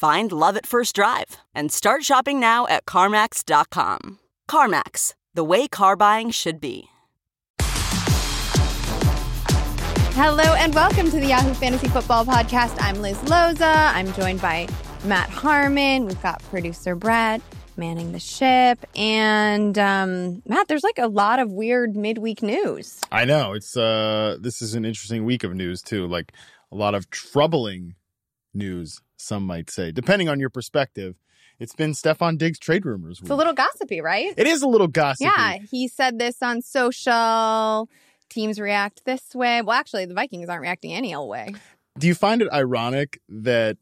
Find love at first drive and start shopping now at CarMax.com. CarMax, the way car buying should be. Hello and welcome to the Yahoo Fantasy Football Podcast. I'm Liz Loza. I'm joined by Matt Harmon. We've got producer Brett manning the ship. And um, Matt, there's like a lot of weird midweek news. I know. It's uh this is an interesting week of news too. Like a lot of troubling news, some might say, depending on your perspective. It's been Stefon Diggs trade rumors. It's a little gossipy, right? It is a little gossipy. Yeah, he said this on social. Teams react this way. Well, actually, the Vikings aren't reacting any old way. Do you find it ironic that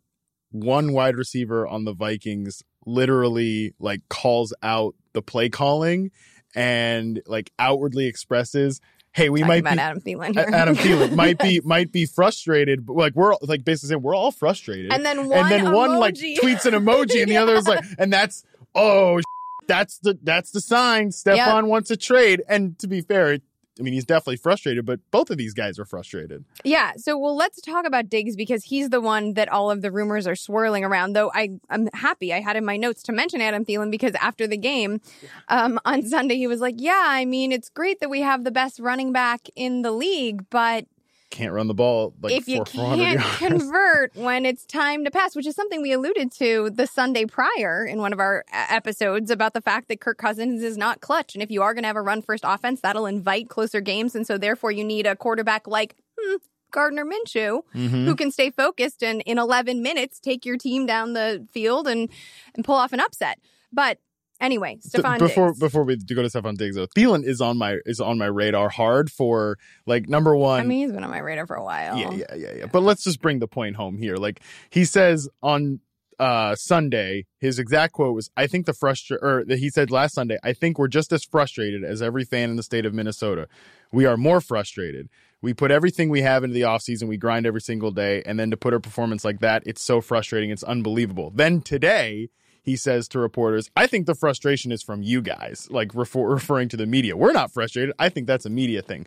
one wide receiver on the Vikings literally like calls out the play calling and like outwardly expresses hey, we might be Adam Thielen. Here. Adam Thielen might be might be frustrated, but like we're like basically saying we're all frustrated. And then one and then one like tweets an emoji, and the other is like, and that's oh, that's the that's the sign. Stefon wants a trade. And to be fair, it, I mean he's definitely frustrated, but both of these guys are frustrated. Yeah. So, well, let's talk about Diggs because he's the one that all of the rumors are swirling around. Though I, I'm happy I had in my notes to mention Adam Thielen because after the game um, on Sunday, he was like, "Yeah, I mean, it's great that we have the best running back in the league, but Can't run the ball like if you can't convert when it's time to pass, which is something we alluded to the Sunday prior in one of our uh, episodes about the fact that Kirk Cousins is not clutch. And if you are going to have a run first offense, that'll invite closer games. And so therefore you need a quarterback like hmm, Gardner Minshew Mhm. who can stay focused and in 11 minutes take your team down the field and, and pull off an upset. But anyway, Th- Stefon before Diggs. before we go to Stefon Diggs though, Thielen is on my is on my radar hard for like number one. I mean, he's been on my radar for a while. Yeah, yeah, yeah, yeah. But let's just bring the point home here. Like he says on uh Sunday, his exact quote was, "I think the frustra or that he said last Sunday, I think we're just as frustrated as every fan in the state of Minnesota. We are more frustrated. We put everything we have into the offseason, we grind every single day, and then to put a performance like that, it's so frustrating, it's unbelievable. Then today." He says to reporters, I think the frustration is from you guys, like refer- referring to the media. We're not frustrated. I think that's a media thing.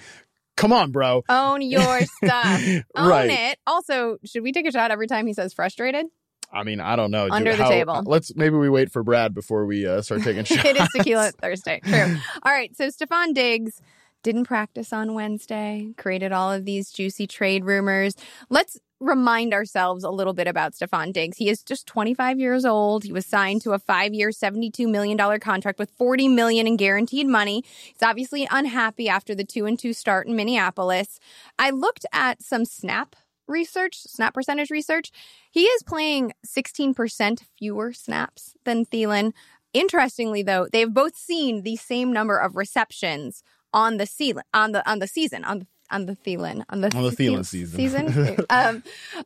Come on, bro. Own your stuff. Own Right. it. Also, should we take a shot every time he says frustrated? I mean, I don't know. dude. Under the How- table. Let's maybe we wait for Brad before we uh, start taking shots. it is Tequila Thursday. True. All right. So Stefon Diggs didn't practice on Wednesday, created all of these juicy trade rumors. Let's remind ourselves a little bit about Stefon Diggs. He is just 25 years old. He was signed to a five-year, $72 million contract with 40 million in guaranteed money. He's obviously unhappy after the two and two start in Minneapolis. I looked at some snap research, snap percentage research. He is playing 16% fewer snaps than Thielen. Interestingly, though, they've both seen the same number of receptions on the on the on the season on the on the Thielen on the On the Thielen season. season. um,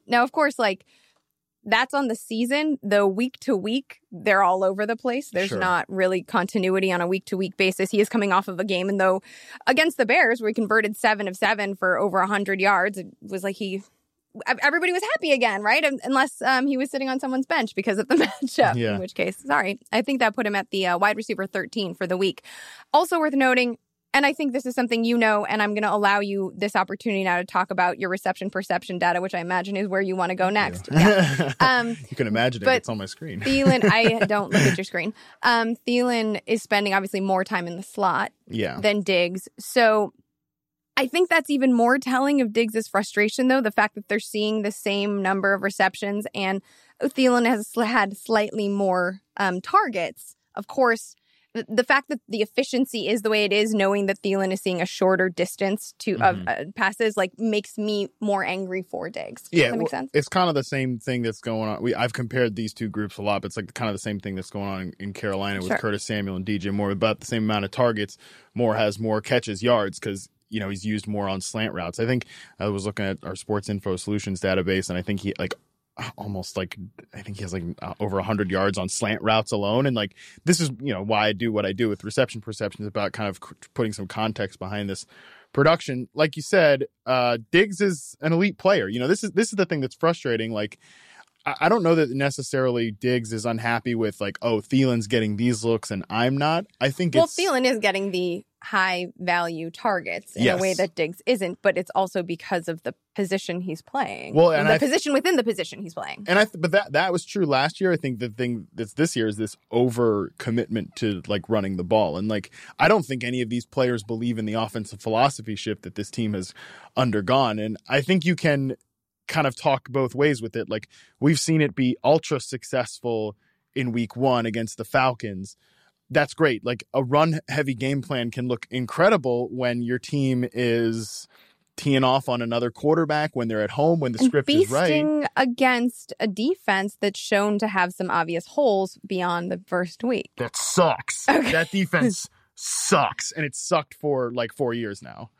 now, of course, like that's on the season. The week to week, they're all over the place. There's Sure. not really continuity on a week to week basis. He is coming off of a game, and though against the Bears, where he converted seven of seven for over hundred yards, it was like he. Everybody was happy again, right? Unless um, he was sitting on someone's bench because of the matchup. Yeah. In which case, sorry, I think that put him at the uh, wide receiver 13 for the week. Also worth noting, and I think this is something you know, and I'm going to allow you this opportunity now to talk about your reception perception data, which I imagine is where you want to go next. Yeah. Um, you can imagine it. It's on my screen. Thielen, I don't look at your screen. Um, Thielen is spending obviously more time in the slot yeah. than Diggs. So I think that's even more telling of Diggs' frustration, though, the fact that they're seeing the same number of receptions. And Thielen has had slightly more um, targets. Of course, the fact that the efficiency is the way it is, knowing that Thielen is seeing a shorter distance to mm-hmm. of uh, passes, like makes me more angry for Diggs. Does yeah, that make sense? It's kind of the same thing that's going on. We I've compared these two groups a lot, but it's like kind of the same thing that's going on in, in Carolina with sure. Curtis Samuel and DJ Moore. About the same amount of targets. Moore has more catches, yards because you know he's used more on slant routes. I think I was looking at our Sports Info Solutions database, and I think he like almost like I think he has like uh, over 100 yards on slant routes alone and like this is you know why I do what I do with reception perceptions about kind of putting some context behind this production like you said uh Diggs is an elite player you know this is this is the thing that's frustrating like I don't know that necessarily Diggs is unhappy with like, oh, Thielen's getting these looks and I'm not. I think well, Thielen is getting the high value targets in yes. a way that Diggs isn't, but it's also because of the position he's playing. Well, and, and the I, position within the position he's playing. And I, but that that was true last year. I think the thing that's this year is this over commitment to like running the ball, and like I don't think any of these players believe in the offensive philosophy shift that this team has undergone, and I think you can kind of talk both ways with it. Like we've seen it be ultra successful in week one against the Falcons. That's great. Like a run heavy game plan can look incredible when your team is teeing off on another quarterback when they're at home when the and script is right against a defense that's shown to have some obvious holes beyond the first week. That sucks. Okay. That defense sucks and it's sucked for like 4 years now.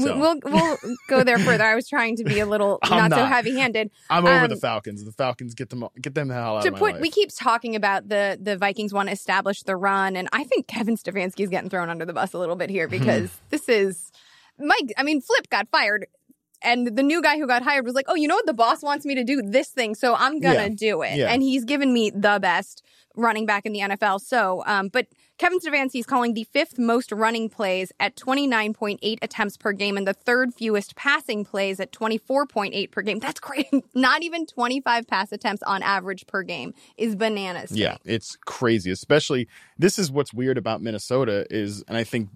So. We'll we'll go there further. I was trying to be a little not, not, so heavy handed. I'm over um, the Falcons. The Falcons get them get them the hell out to of my put, life. We keep talking about the the Vikings want to establish the run, and I think Kevin Stefanski is getting thrown under the bus a little bit here because this is Mike. I mean, Flip got fired and the new guy who got hired was like, "Oh, you know what? The boss wants me to do this thing, so I'm gonna yeah. do it." Yeah. And he's given me the best running back in the NFL. So, um, but Kevin Stefanski is calling the fifth most running plays at 29.8 attempts per game and the third fewest passing plays at 24.8 per game. That's great. Not even 25 pass attempts on average per game is bananas. Yeah, it's crazy. Especially this is what's weird about Minnesota is, and I think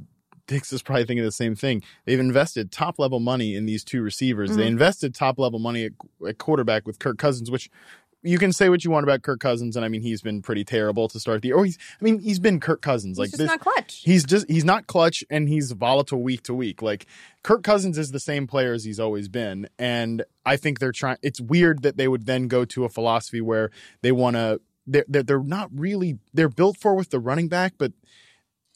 Diggs is probably thinking the same thing. They've invested top level money in these two receivers. Mm-hmm. They invested top level money at, at, quarterback with Kirk Cousins, which you can say what you want about Kirk Cousins, and I mean he's been pretty terrible to start the year. Or he's, I mean he's been Kirk Cousins. He's like just this, not clutch. He's just he's not clutch, and he's volatile week to week. Like Kirk Cousins is the same player as he's always been, and I think they're trying. It's weird that they would then go to a philosophy where they want to. They're, they're they're not really they're built for with the running back, but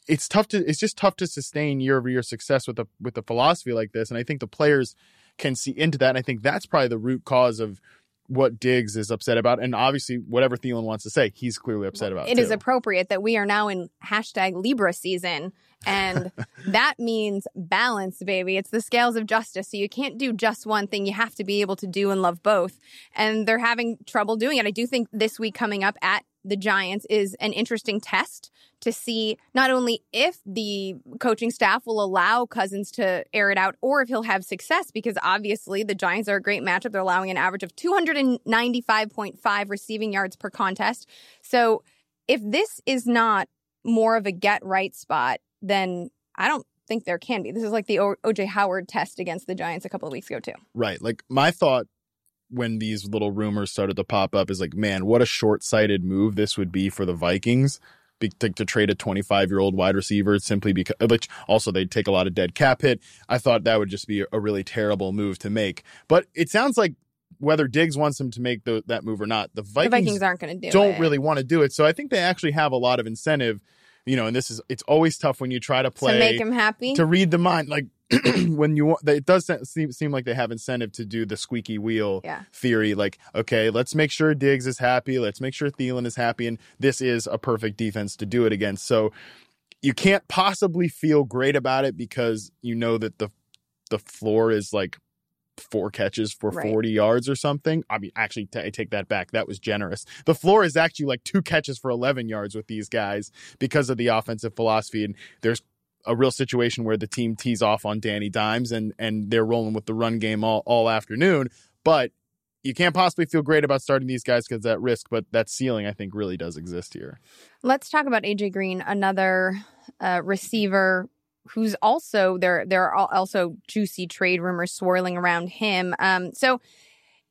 it's tough to it's just tough to sustain year over year success with a with a philosophy like this, and I think the players can see into that. And I think that's probably the root cause of what Diggs is upset about, and obviously whatever Thielen wants to say, he's clearly upset about. It too. is appropriate that we are now in hashtag Libra season, and that means balance, baby. It's the scales of justice, so you can't do just one thing. You have to be able to do and love both, and they're having trouble doing it. I do think this week coming up at the Giants is an interesting test to see not only if the coaching staff will allow Cousins to air it out or if he'll have success, because obviously the Giants are a great matchup. They're allowing an average of 295.5 receiving yards per contest. So if this is not more of a get right spot, then I don't think there can be. This is like the OJ Howard test against the Giants a couple of weeks ago, too. Right. Like my thought when these little rumors started to pop up is like, man, what a short sighted move this would be for the Vikings to, to trade a 25 year old wide receiver simply because, which also they'd take a lot of dead cap hit. I thought that would just be a really terrible move to make. But it sounds like whether Diggs wants them to make the, that move or not, the Vikings, the Vikings aren't going to do don't it. really want to do it. So I think they actually have a lot of incentive. You know, and this is it's always tough when you try to play to make him happy to read the mind. Like when you want, it does seem seem like they have incentive to do the squeaky wheel yeah. theory. Like, okay, let's make sure Diggs is happy. Let's make sure Thielen is happy, and this is a perfect defense to do it against. So you can't possibly feel great about it because you know that the the floor is like four catches for right. 40 yards or something. I mean, actually, t- I take that back. That was generous. The floor is actually like two catches for 11 yards with these guys because of the offensive philosophy. And there's a real situation where the team tees off on Danny Dimes and and they're rolling with the run game all, all afternoon. But you can't possibly feel great about starting these guys because that risk, but that ceiling I think really does exist here. Let's talk about AJ Green, another uh, receiver who's also there. There are also juicy trade rumors swirling around him. Um, so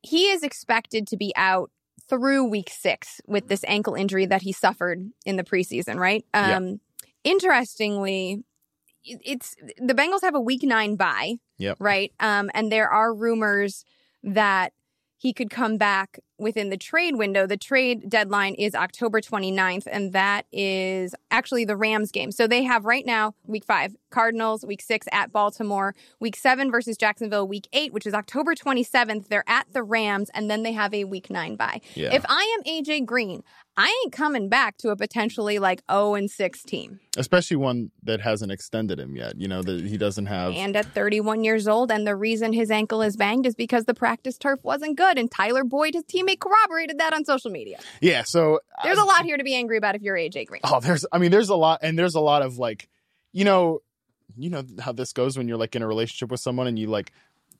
he is expected to be out through week six with this ankle injury that he suffered in the preseason, right? Yeah. Um, interestingly, it- it's the Bengals have a week nine bye, Yep. right? Um, and there are rumors that he could come back within the trade window. The trade deadline is October 29th, and that is actually the Rams game. So they have right now week five, Cardinals, week six at Baltimore, week seven versus Jacksonville, week eight, which is October 27th. They're at the Rams, and then they have a week nine bye. Yeah. If I am AJ Green, I ain't coming back to a potentially like 0 and 6 team. Especially one that hasn't extended him yet. You know, that he doesn't have. And at 31 years old, and the reason his ankle is banged is because the practice turf wasn't good. And Tyler Boyd, his teammate, corroborated that on social media. yeah. So There's a lot here to be angry about if you're AJ Green. Oh, there's. I mean, there's a lot, and there's a lot of like, you know, you know how this goes when you're like in a relationship with someone and you like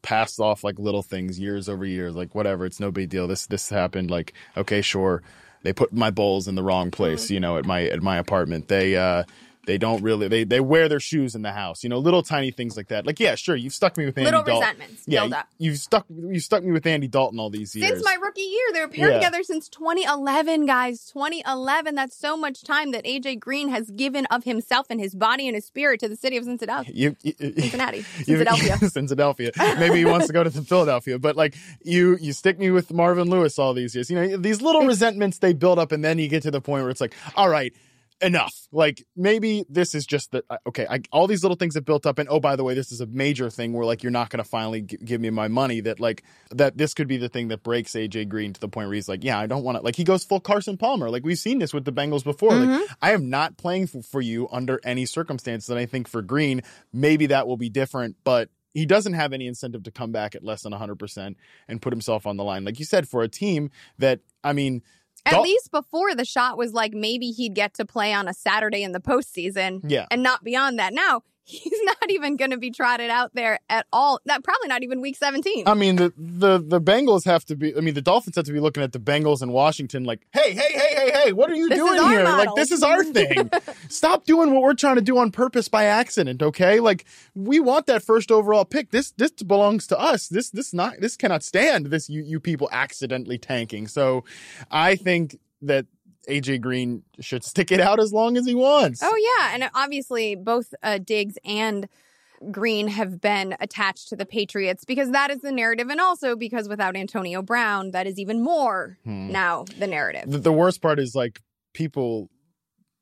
pass off like little things years over years, like whatever. It's no big deal. This this happened. Like, okay, sure. They put my bowls in the wrong place, you know, at my at my apartment. They uh they don't really they they wear their shoes in the house, you know, little tiny things like that. Like, yeah, sure, you've stuck me with Andy Little Dalton. resentments Yeah, build up. you, have stuck you stuck me with Andy Dalton all these years. Since my rookie year, they were paired Yeah. together since 2011, guys. 2011. That's so much time that AJ Green has given of himself and his body and his spirit to the city of Cincinnati. you, you, Cincinnati. Philadelphia. Cincinnati. Maybe he wants to go to the Philadelphia, but like you, you stick me with Marvin Lewis all these years. You know, these little resentments they build up, and then you get to the point where it's like, all right, enough. Like maybe this is just the okay. I, all these little things have built up, and oh, by the way, this is a major thing where like you're not going to finally g- give me my money. That like that this could be the thing that breaks AJ Green to the point where he's like, yeah, I don't want to. Like he goes full Carson Palmer. Like we've seen this with the Bengals before. Like mm-hmm. I am not playing for, for you under any circumstance. And I think for Green, maybe that will be different, but. He doesn't have any incentive to come back at less than 100% and put himself on the line. Like you said, for a team that, I mean, At least before the shot was like maybe he'd get to play on a Saturday in the postseason. Yeah. And not beyond that. Now, he's not even going to be trotted out there at all. That probably not even week 17. I mean, the, the the Bengals have to be. I mean, the Dolphins have to be looking at the Bengals in Washington, like, hey, hey, hey, hey, hey, what are you This doing here? Like, this is our thing. Stop doing what we're trying to do on purpose by accident, okay? Like, we want that first overall pick. This this belongs to us. This this not this cannot stand this. You you people accidentally tanking. So, I think that AJ Green should stick it out as long as he wants. Oh yeah, and obviously both uh, Diggs and Green have been attached to the Patriots because that is the narrative, and also because without Antonio Brown, that is even more Hmm. now the narrative. the, the worst part is like people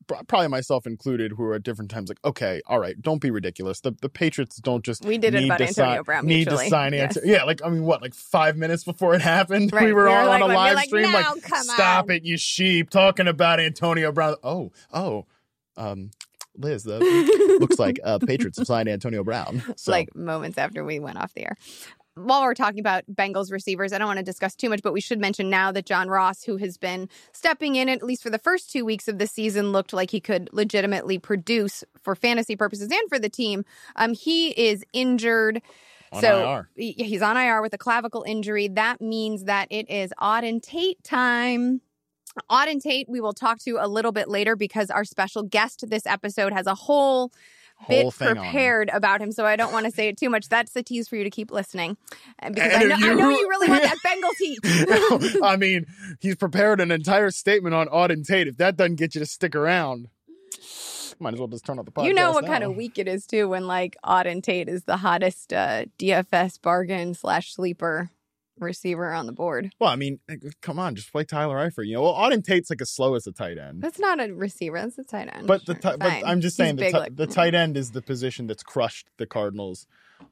probably myself included who are at different times like okay all right don't be ridiculous the the patriots don't just We did it about Antonio sign, Brown need mutually. to sign Yes. Ant- yeah like i mean what like five minutes before it happened Right. we were We were all like- on a live like, stream like stop on." it you sheep talking about antonio brown oh oh um liz the looks like uh patriots have signed antonio brown so like moments after we went off the air. While we're talking about Bengals receivers, I don't want to discuss too much, but we should mention now that John Ross, who has been stepping in at least for the first two weeks of the season, looked like he could legitimately produce for fantasy purposes and for the team. Um, he is injured. On so IR. he's on IR with a clavicle injury. That means that it is Auden Tate time. Auden Tate, we will talk to a little bit later because our special guest this episode has a whole Whole bit thing on him. prepared about him, so I don't want to say it too much. That's the tease for you to keep listening, And because I know, you- I know you really want that Bengals heat. I mean, he's prepared an entire statement on Auden Tate. If that doesn't get you to stick around, might as well just turn off the podcast. you know what now. kind of week it is too when like Auden Tate is the hottest uh, DFS bargain slash sleeper receiver on the board. Well, I mean, come on, just play Tyler Eifert. You know, well, Auden Tate's like as slow as a tight end. That's not a receiver. That's a tight end. But the Sure, ti- but. I'm just He's saying the, ti- like- the mm. tight end is the position that's crushed the Cardinals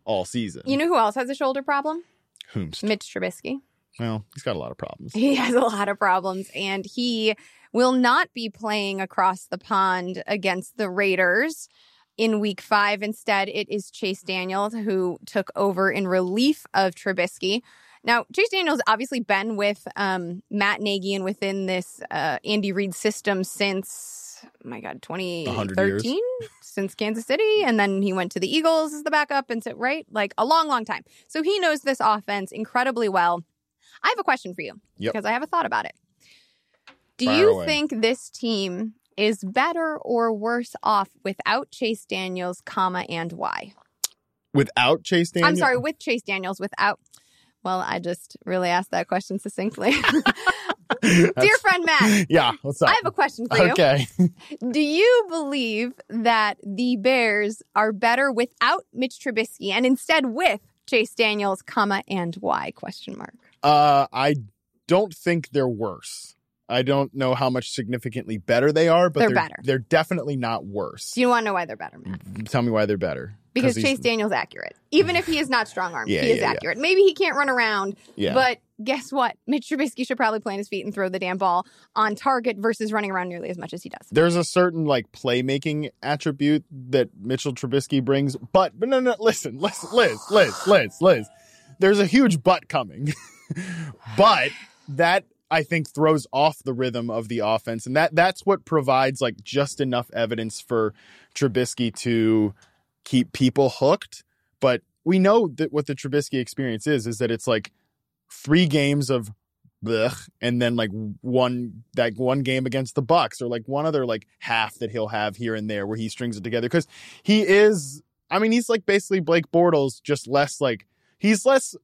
all season. You know who else has a shoulder problem? Whomst. Mitch Trubisky. Well, he's got a lot of problems. He has a lot of problems, and he will not be playing across the pond against the Raiders in week five. Instead, it is Chase Daniels who took over in relief of Trubisky. Now, Chase Daniels obviously been with um, Matt Nagy and within this uh, Andy Reid system since, oh my God, 2013, since Kansas City. And then he went to the Eagles as the backup. And so, right? Like a long, long time. So he knows this offense incredibly well. I have a question for you Yep. because I have a thought about it. Do Fire you away. think this team is better or worse off without Chase Daniels, comma, and why? Without Chase Daniel, I'm sorry, with Chase Daniels, without. Well, I just really asked that question succinctly. Dear friend Matt, yeah, what's up? I have a question for you. Okay. Do you believe that the Bears are better without Mitch Trubisky and instead with Chase Daniels, comma and why? Question mark. Uh, I don't think they're worse. I don't know how much significantly better they are, but They're they're, better. They're definitely not worse. Do you want to know why they're better, Matt? Mm, tell me why they're better. Because Chase Daniels accurate. Even if he is not strong armed, Yeah, he is yeah, yeah. accurate. Maybe he can't run around, Yeah. but guess what? Mitch Trubisky should probably plant his feet and throw the damn ball on target versus running around nearly as much as he does. there's a certain like playmaking attribute that Mitchell Trubisky brings, but but no no listen listen Liz Liz Liz Liz, there's a huge butt coming, but that I think throws off the rhythm of the offense, and that that's what provides like just enough evidence for Trubisky to keep people hooked. But we know that what the Trubisky experience is is that it's like three games of blech, and then like one that one game against the Bucks or like one other like half that he'll have here and there where he strings it together because he is I mean he's like basically Blake Bortles just less like he's less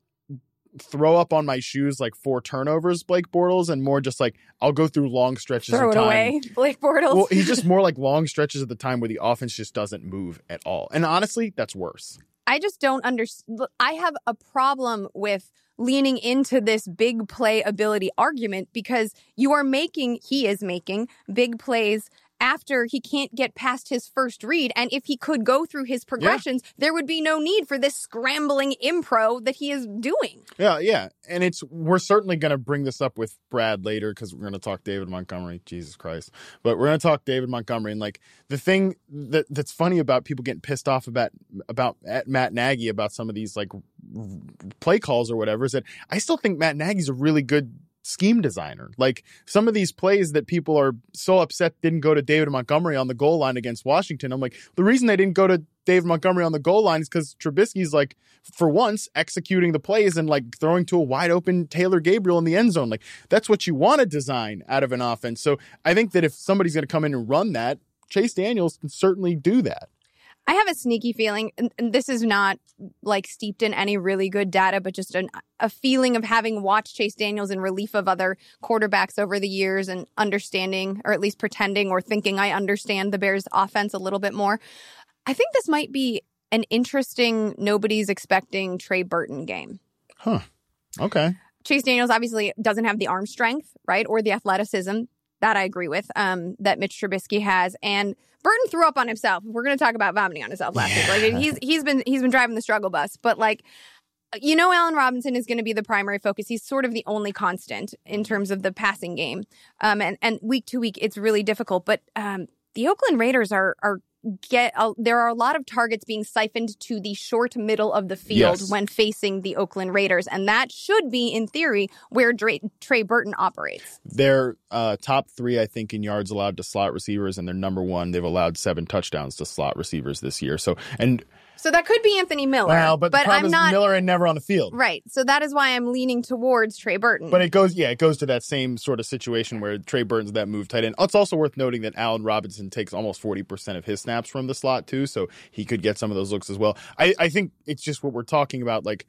throw up on my shoes like four turnovers Blake Bortles and more just like I'll go through long stretches Throw of it away, Blake Bortles. well, he's just more like long stretches of the time where the offense just doesn't move at all. And honestly, that's worse. I just don't understand. I have a problem with leaning into this big play ability argument because you are making, he is making big plays after he can't get past his first read. And if he could go through his progressions, there would be no need for this scrambling impro that he is doing. Yeah, yeah. And it's we're certainly going to bring this up with Brad later because we're going to talk David Montgomery. Jesus Christ! But we're going to talk David Montgomery and like the thing that that's funny about people getting pissed off about about at Matt Nagy about some of these like play calls or whatever is that I still think Matt Nagy's a really good scheme designer. Like some of these plays that people are so upset didn't go to David Montgomery on the goal line against Washington. I'm like, the reason they didn't go to David Montgomery on the goal line is because Trubisky's like, for once, executing the plays and like throwing to a wide open Taylor Gabriel in the end zone. Like that's what you want to design out of an offense. So I think that if somebody's going to come in and run that, Chase Daniels can certainly do that. I have a sneaky feeling, and, this is not like steeped in any really good data, but just an, a feeling of having watched Chase Daniels in relief of other quarterbacks over the years and understanding, or at least pretending or thinking I understand the Bears' offense a little bit more. I think this might be an interesting, nobody's expecting Trey Burton game. Huh. Okay. Chase Daniels obviously doesn't have the arm strength, right, or the athleticism that I agree with um, that Mitch Trubisky has, and Burton threw up on himself. We're going to talk about vomiting on himself last Yeah. week. Like he's he's been he's been driving the struggle bus, but like you know, Allen Robinson is going to be the primary focus. He's sort of the only constant in terms of the passing game, um, and and week to week it's really difficult. But um, the Oakland Raiders are are get uh, there are a lot of targets being siphoned to the short middle of the field Yes. when facing the Oakland Raiders, and that should be in theory where Dre, Trey Burton operates. They're uh, top three, I think, in yards allowed to slot receivers, and they're number one. They've allowed seven touchdowns to slot receivers this year. So, and So that could be Anthony Miller. well, but, problem I'm not Miller and never on the field. right. So that is why I'm leaning towards Trey Burton. But it goes, yeah, it goes to that same sort of situation where Trey Burton's that move tight end. It's also worth noting that Allen Robinson takes almost 40% of his snaps from the slot, too. So he could get some of those looks as well. I, I think it's just what we're talking about. Like,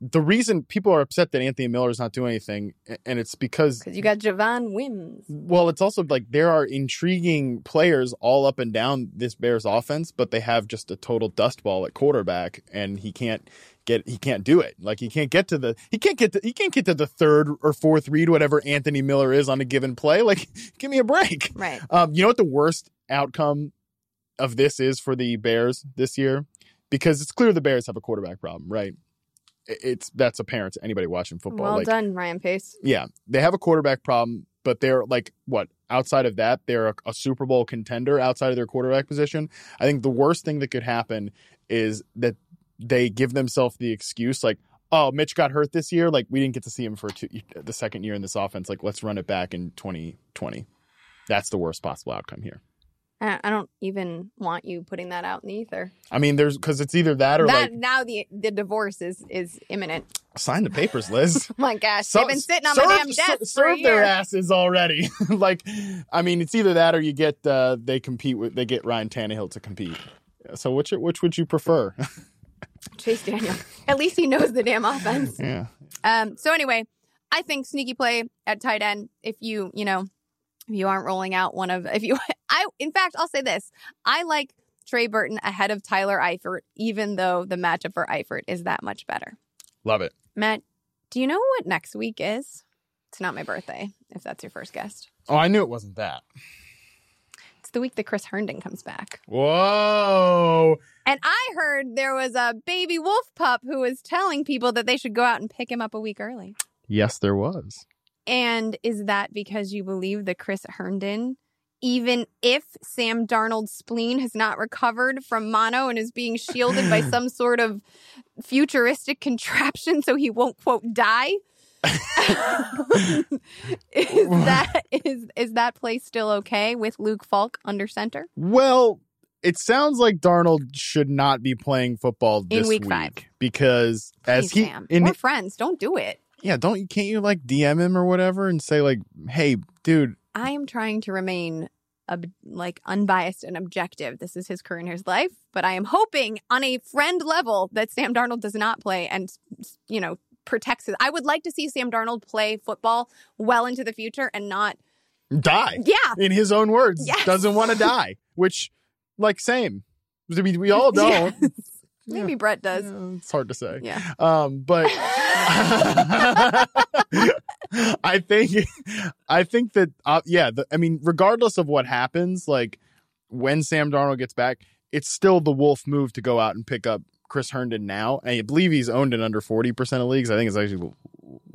the reason people are upset that Anthony Miller is not doing anything, and it's because because you got Javon Wims. well, it's also like there are intriguing players all up and down this Bears offense, but they have just a total dust ball at quarterback, and he can't get he can't do it. Like he can't get to the he can't get to he can't get to the third or fourth read, whatever Anthony Miller is on a given play. Like, give me a break. Right. Um, you know what the worst outcome of this is for the Bears this year? Because it's clear the Bears have a quarterback problem, right? It- It's that's apparent to anybody watching football. Well like, done, Ryan Pace. yeah, they have a quarterback problem, but they're like what outside of that, they're a, a Super Bowl contender outside of their quarterback position. I think the worst thing that could happen is that they give themselves the excuse like, "Oh, Mitch got hurt this year. Like we didn't get to see him for two, the second year in this offense. Like let's run it back in 2020." That's the worst possible outcome here. I don't even want you putting that out in the ether. I mean, there's because it's either that or That like now the the divorce is is imminent. sign the papers, Liz. Oh my gosh, So- they've been sitting on serve, my damn desk serve their asses already. like, I mean, it's either that or you get uh, they compete with they get Ryan Tannehill to compete. So which which would you prefer? Chase Daniel. At least he knows the damn offense. yeah, Um. So anyway, I think sneaky play at tight end. If you, you know, if you aren't rolling out one of, if you, I, in fact, I'll say this: I like Trey Burton ahead of Tyler Eifert, even though the matchup for Eifert is that much better. Love it. Matt, do you know what next week is? It's not my birthday, if that's your first guess. Oh, I knew it wasn't that. It's the week that Chris Herndon comes back. Whoa. And I heard there was a baby wolf pup who was telling people that they should go out and pick him up a week early. Yes, there was. And is that because you believe that Chris Herndon, even if Sam Darnold's spleen has not recovered from mono and is being shielded by some sort of futuristic contraption so he won't, quote, die? is that is is that play still okay with Luke Falk under center? Well, it sounds like Darnold should not be playing football In this week week, five. because as he Sam. in We're friends. Don't do it. yeah, don't you can't you like DM him or whatever and say like, "Hey, dude, I am trying to remain ob- like unbiased and objective. This is his career and his life, but I am hoping on a friend level that Sam Darnold does not play and you know protects his. I would like to see Sam Darnold play football well into the future and not. die." Yeah, In his own words, Yes. doesn't want to die, which like same. I mean, we all don't. Yes. Maybe Brett does. Yeah, it's hard to say. Yeah. Um, but I think, I think that, uh, yeah, the, I mean, regardless of what happens, like when Sam Darnold gets back, it's still the Wolf move to go out and pick up Chris Herndon now. I believe he's owned in under 40% of leagues. I think it's actually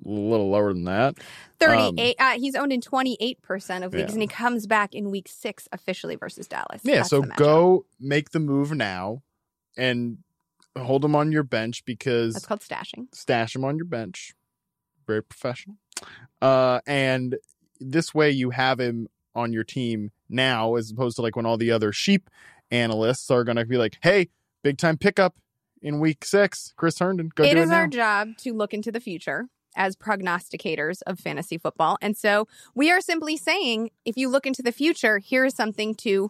a little lower than that. Thirty-eight. uh, he's owned in twenty-eight percent of leagues, Yeah. and he comes back in week six officially versus Dallas. Yeah. That's so go make the move now and hold him on your bench because That's called stashing. stash him on your bench. Very professional. Uh, and this way you have him on your team now, as opposed to like when all the other sheep analysts are going to be like, "Hey, big time pickup in week six, Chris Herndon, go it do is it now." our job to look into the future as prognosticators of fantasy football. And so we are simply saying if you look into the future, here is something to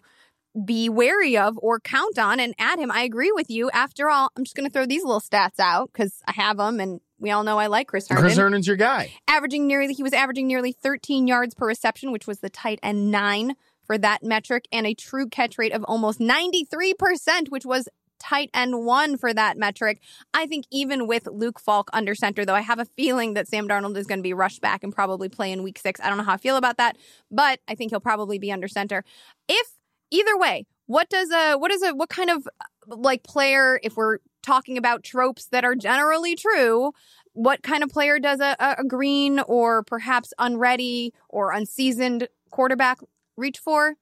be wary of or count on and add him. I agree with you. After all, I'm just going to throw these little stats out because I have them and we all know I like Chris Herndon. Chris Herndon's your guy. averaging nearly he was averaging nearly 13 yards per reception, which was the tight end 9 for that metric and a true catch rate of almost 93%, which was tight end 1 for that metric. I think even with Luke Falk under center though, I have a feeling that Sam Darnold is going to be rushed back and probably play in week 6. I don't know how I feel about that, but I think he'll probably be under center. If either way, what does a what is a what kind of like player if we're talking about tropes that are generally true what kind of player does a, a, green or perhaps unready or unseasoned quarterback reach for?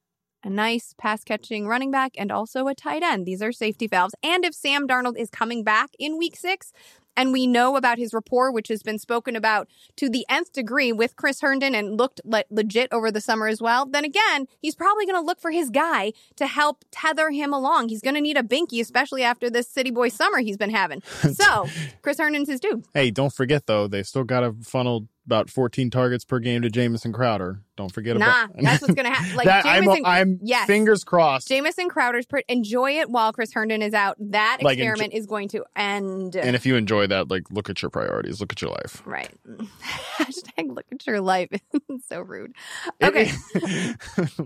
A nice pass catching running back and also a tight end. These are safety valves. And if Sam Darnold is coming back in week six, and we know about his rapport, which has been spoken about to the nth degree with Chris Herndon and looked le- legit over the summer as well, then again, he's probably going to look for his guy to help tether him along. He's going to need a binky, especially after this city boy summer he's been having. So, Chris Herndon's his dude. Hey, don't forget though, they still got to funnel about 14 targets per game to Jamison Crowder. Don't forget Nah, about Nah, that's what's gonna happen. Like that. I'm, I'm yes. fingers crossed. Jamison Crowder's per- enjoy it while Chris Herndon is out. That Like, experiment is going to end. and if you enjoy that, like, look at your priorities, look at your life. right. Hashtag look at your life. So rude. Okay.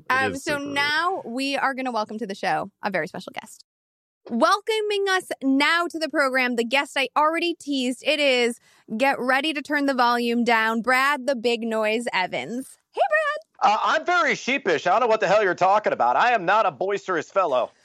Um, so rude. now we are going to welcome to the show a very special guest. Welcoming us now to the program, the guest I already teased. It is get ready to turn the volume down, Brad the Big Noise Evans. Hey, Uh, I'm very sheepish. I don't know what the hell you're talking about. I am not a boisterous fellow.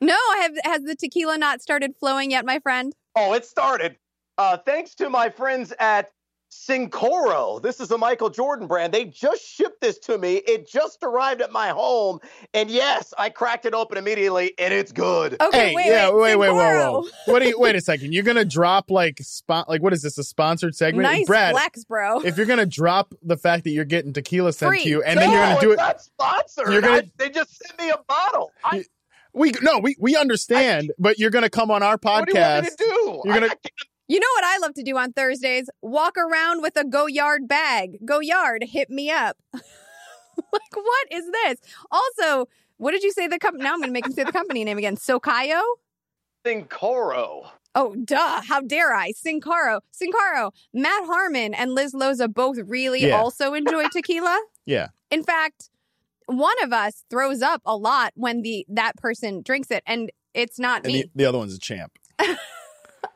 No, have has the tequila not started flowing yet, my friend? Oh, it started. Uh, thanks to my friends at Cincoro. This is a Michael Jordan brand. They just shipped this to me. It just arrived at my home. And yes, I cracked it open immediately and it's good. Okay, Hey, wait, yeah, wait, wait, wait, whoa, whoa. What do you? Wait a second. You're gonna drop like spot? Like what is this? A sponsored segment? Nice Brad, flex, bro. if you're gonna drop the fact that you're getting tequila sent Free. to you, and no, then you're gonna do it, not sponsored. You're gonna- I- they just sent me a bottle. I, we no, we we understand, but you're gonna come on our podcast. what do you want podcast. me to do? You're gonna- I- I can't- You know what I love to do on Thursdays? Walk around with a Go Yard bag. Go Yard, hit me up. like, what is this? Also, what did you say the company? Now I'm going to make him say the company name again. Sokayo? Cincoro. Oh, duh. How dare I? Sin Cara. Sin Cara, Matt Harmon and Liz Loza both really Yeah. also enjoy tequila. Yeah. In fact, one of us throws up a lot when the that person drinks it, and it's not And me. the, the other one's a champ.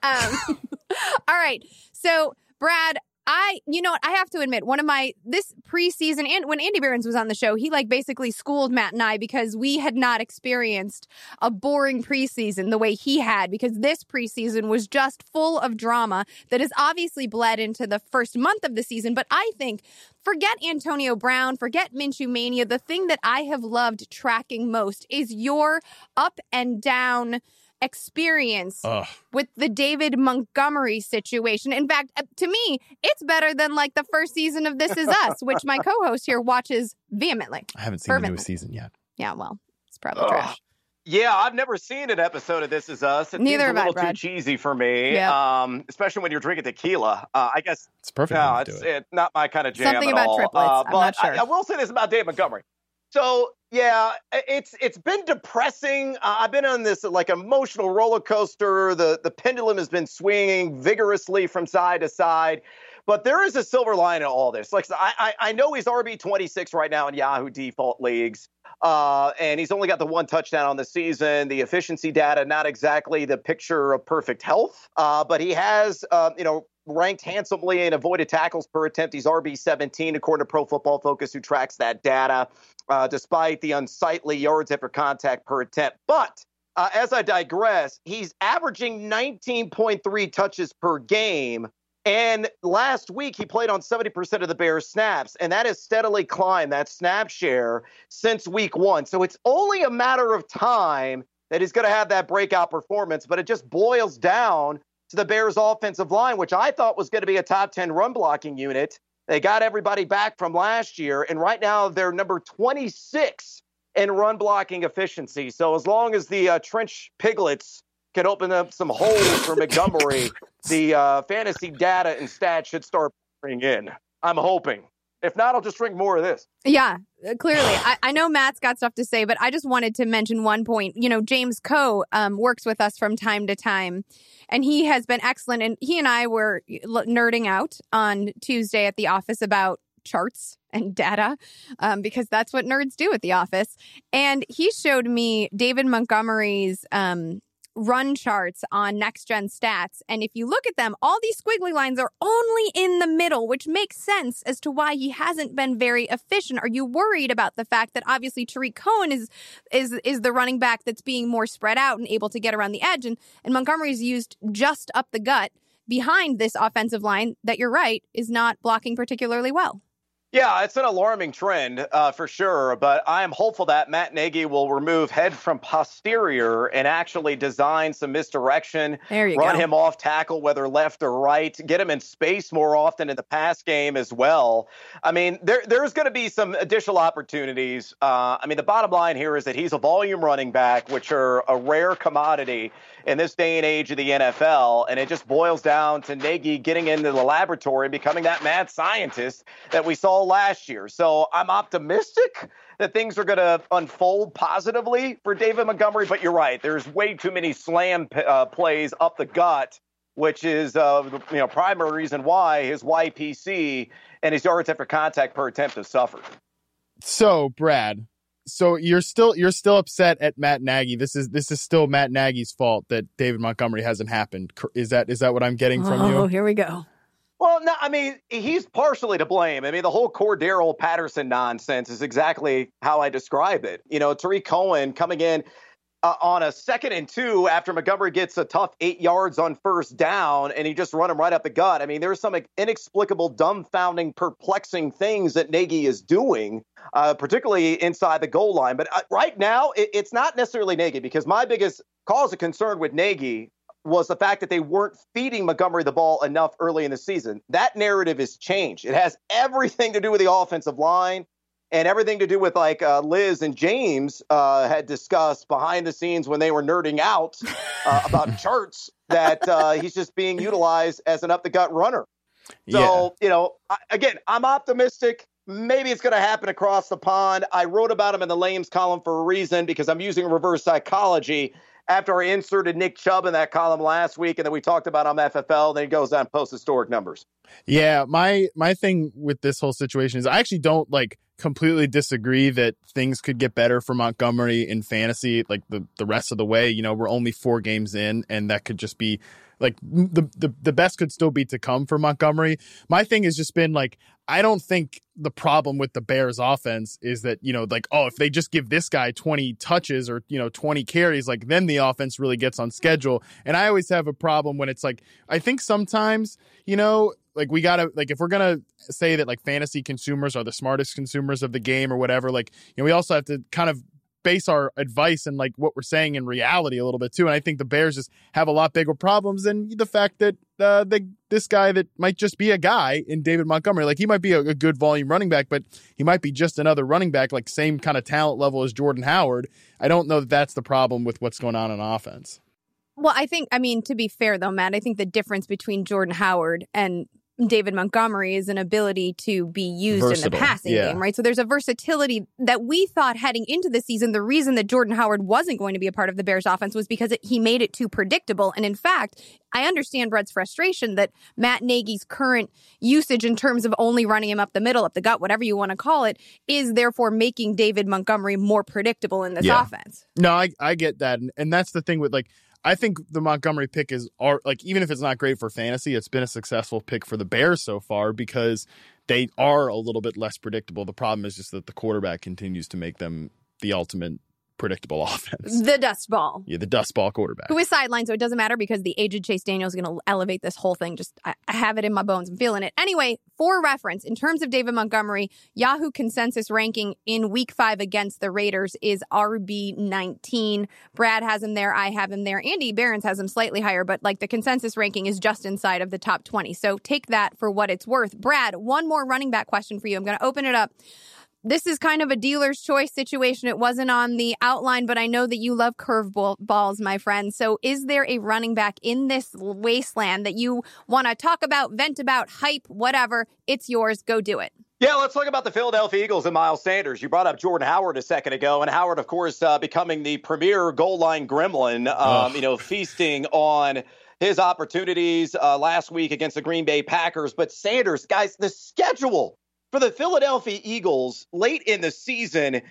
Um, all right. So, Brad, I, you know what? I have to admit, one of my, this preseason, and when Andy Behrens was on the show, he like basically schooled Matt and I because we had not experienced a boring preseason the way he had, because this preseason was just full of drama that has obviously bled into the first month of the season. But I think, forget Antonio Brown, forget Minshew Mania. The thing that I have loved tracking most is your up and down experience Ugh. with the David Montgomery situation. In fact, uh, to me, it's better than like the first season of This Is Us, which my co-host here watches vehemently. I haven't seen the Fervently. newest season yet. Yeah, well, it's probably Ugh. trash. Yeah, I've never seen an episode of This Is Us. It Neither seems have a I, little too cheesy for me. Yep. Um, especially when you're drinking tequila. Uh, I guess It's perfect. no, it's it. it, not my kind of jam Something at about all. triplets, Uh, I'm but not sure. I, I will say this about Dave Montgomery. So yeah, it's it's been depressing. Uh, I've been on this like emotional roller coaster. The the pendulum has been swinging vigorously from side to side. But there is a silver line in all this. Like I, I, I know he's RB twenty six right now in Yahoo default leagues, uh, and he's only got the one touchdown on the season. The efficiency data not exactly the picture of perfect health, uh, but he has, uh, you know, ranked handsomely in avoided tackles per attempt. He's RB seventeen according to Pro Football Focus, who tracks that data, uh, despite the unsightly yards after contact per attempt. But uh, as I digress, he's averaging 19.3 touches per game. And last week, he played on 70% of the Bears' snaps, and that has steadily climbed that snap share since week one. So it's only a matter of time that he's going to have that breakout performance, but it just boils down to the Bears' offensive line, which I thought was going to be a top 10 run blocking unit. They got everybody back from last year, and right now they're number 26 in run blocking efficiency. So as long as the uh, trench piglets can open up some holes for Montgomery, the uh, fantasy data and stats should start pouring in. I'm hoping. If not, I'll just drink more of this. Yeah, uh, clearly. I, I know Matt's got stuff to say, but I just wanted to mention one point. You know, James Coe um, works with us from time to time, and he has been excellent. And he and I were l- nerding out on Tuesday at the office about charts and data um, because that's what nerds do at the office. And he showed me David Montgomery's um, run charts on next gen stats. And if you look at them, all these squiggly lines are only in the middle, which makes sense as to why he hasn't been very efficient. Are you worried about the fact that obviously Tarik Cohen is is is the running back that's being more spread out and able to get around the edge and, and Montgomery's used just up the gut behind this offensive line that you're right is not blocking particularly well. Yeah, it's an alarming trend uh, for sure, but I am hopeful that Matt Nagy will remove head from posterior and actually design some misdirection, There you run go. him off tackle, whether left or right, get him in space more often in the pass game as well. I mean, there there's going to be some additional opportunities. Uh, I mean, the bottom line here is that he's a volume running back, which are a rare commodity in this day and age of the NFL, and it just boils down to Nagy getting into the laboratory and becoming that mad scientist that we saw last year. So I'm optimistic that things are going to unfold positively for David Montgomery, but you're right. There's way too many slam uh, plays up the gut, which is uh, the you know primary reason why his YPC and his yards after contact per attempt have suffered. So, Brad, so you're still you're still upset at Matt Nagy. This is this is still Matt Nagy's fault that David Montgomery hasn't happened. Is that is that what I'm getting from oh, you? Oh, here we go. Well, no, I mean, he's partially to blame. I mean, the whole Cordarrelle Patterson nonsense is exactly how I describe it. You know, Tarik Cohen coming in uh, on a second and two after Montgomery gets a tough eight yards on first down, and he just run him right up the gut. I mean, there's some inexplicable, dumbfounding, perplexing things that Nagy is doing, uh, particularly inside the goal line. But uh, right now, it, it's not necessarily Nagy because my biggest cause of concern with Nagy was the fact that they weren't feeding Montgomery the ball enough early in the season. That narrative has changed. It has everything to do with the offensive line and everything to do with like uh, Liz and James uh, had discussed behind the scenes when they were nerding out uh, about charts that uh, he's just being utilized as an up the gut runner. So, you know, I, again, I'm optimistic. Maybe it's going to happen across the pond. I wrote about him in the Lames column for a reason because I'm using reverse psychology after I inserted Nick Chubb in that column last week, and then we talked about him FFL. Then he goes on post historic numbers. Yeah, my my thing with this whole situation is I actually don't like completely disagree that things could get better for Montgomery in fantasy like the the rest of the way. You know, we're only four games in, and that could just be like the the the best could still be to come for Montgomery. My thing has just been like I don't think the problem with the Bears offense is that, you know, like, oh, if they just give this guy 20 touches or, you know, 20 carries, like then the offense really gets on schedule. And I always have a problem when it's like, I think sometimes, you know, like we gotta like if we're gonna say that like fantasy consumers are the smartest consumers of the game or whatever like you know we also have to kind of base our advice and like what we're saying in reality a little bit too. And I think the Bears just have a lot bigger problems than the fact that uh, they, this guy that might just be a guy in David Montgomery, like he might be a, a good volume running back, but he might be just another running back, like same kind of talent level as Jordan Howard. I don't know that that's the problem with what's going on in offense. Well, I think, I mean, to be fair though, Matt, I think the difference between Jordan Howard and David Montgomery is an ability to be used Versatile. in the passing yeah. game, right? So there's a versatility that we thought heading into the season. The reason that Jordan Howard wasn't going to be a part of the Bears offense was because it, he made it too predictable. And in fact, I understand Brett's frustration that Matt Nagy's current usage in terms of only running him up the middle, up the gut, whatever you want to call it, is therefore making David Montgomery more predictable in this yeah. offense. No, I, I get that. And, and that's the thing with like, I think the Montgomery pick is like even if it's not great for fantasy, it's been a successful pick for the Bears so far because they are a little bit less predictable. The problem is just that the quarterback continues to make them the ultimate predictable offense. The dust ball. Yeah, the dust ball quarterback. Who is sidelined, so it doesn't matter because the aged Chase Daniels is going to elevate this whole thing. Just, I, I, have it in my bones. I'm feeling it. Anyway, for reference, in terms of David Montgomery, Yahoo consensus ranking in week five against the Raiders is RB19. Brad has him there. I have him there. Andy Behrens has him slightly higher, but like the consensus ranking is just inside of the top 20. So take that for what it's worth. Brad, one more running back question for you. I'm going to open it up this is kind of a dealer's choice situation. It wasn't on the outline, but I know that you love curveball balls, my friend. So is there a running back in this wasteland that you want to talk about, vent about, hype, whatever? It's yours. Go do it. Yeah, let's talk about the Philadelphia Eagles and Miles Sanders. You brought up Jordan Howard a second ago, and Howard, of course, uh, becoming the premier goal line gremlin, um, you know, feasting on his opportunities uh, last week against the Green Bay Packers. But Sanders, guys, the schedule for the Philadelphia Eagles late in the season,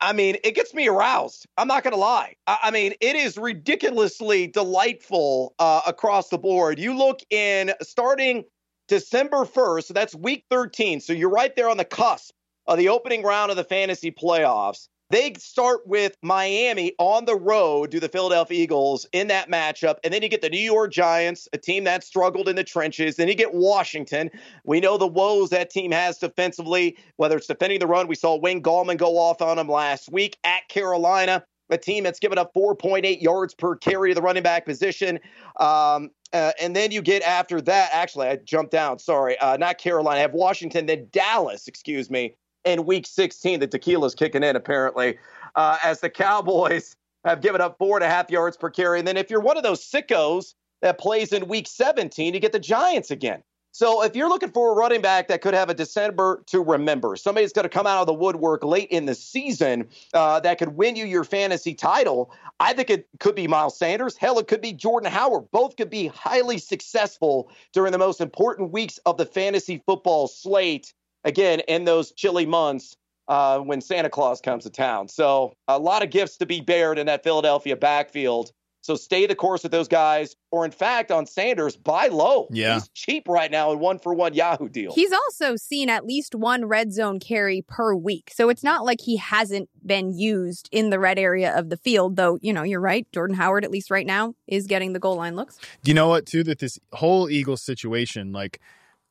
I mean, it gets me aroused. I'm not going to lie. I mean, it is ridiculously delightful uh, across the board. You look in starting December 1st, so that's week 13. So you're right there on the cusp of the opening round of the fantasy playoffs. They start with Miami on the road to the Philadelphia Eagles in that matchup. And then you get the New York Giants, a team that struggled in the trenches. Then you get Washington. We know the woes that team has defensively, whether it's defending the run. We saw Wayne Gallman go off on them last week at Carolina, a team that's given up 4.8 yards per carry to the running back position. Um, uh, and then you get after that, actually, I jumped down. Sorry, uh, not Carolina. I have Washington, then Dallas, excuse me, in week 16. The tequila's kicking in, apparently, uh, as the Cowboys have given up four and a half yards per carry. And then if you're one of those sickos that plays in week 17, you get the Giants again. So if you're looking for a running back that could have a December to remember, somebody's going to come out of the woodwork late in the season uh, that could win you your fantasy title, I think it could be Miles Sanders. Hell, it could be Jordan Howard. Both could be highly successful during the most important weeks of the fantasy football slate again in those chilly months uh, when Santa Claus comes to town. So a lot of gifts to be bared in that Philadelphia backfield. So stay the course with those guys, or in fact, on Sanders, buy low. Yeah, he's cheap right now in one for one Yahoo deal. He's also seen at least one red zone carry per week, so it's not like he hasn't been used in the red area of the field. Though you know, you're right. Jordan Howard, at least right now, is getting the goal line looks. Do you know what? Too that this whole Eagles situation, like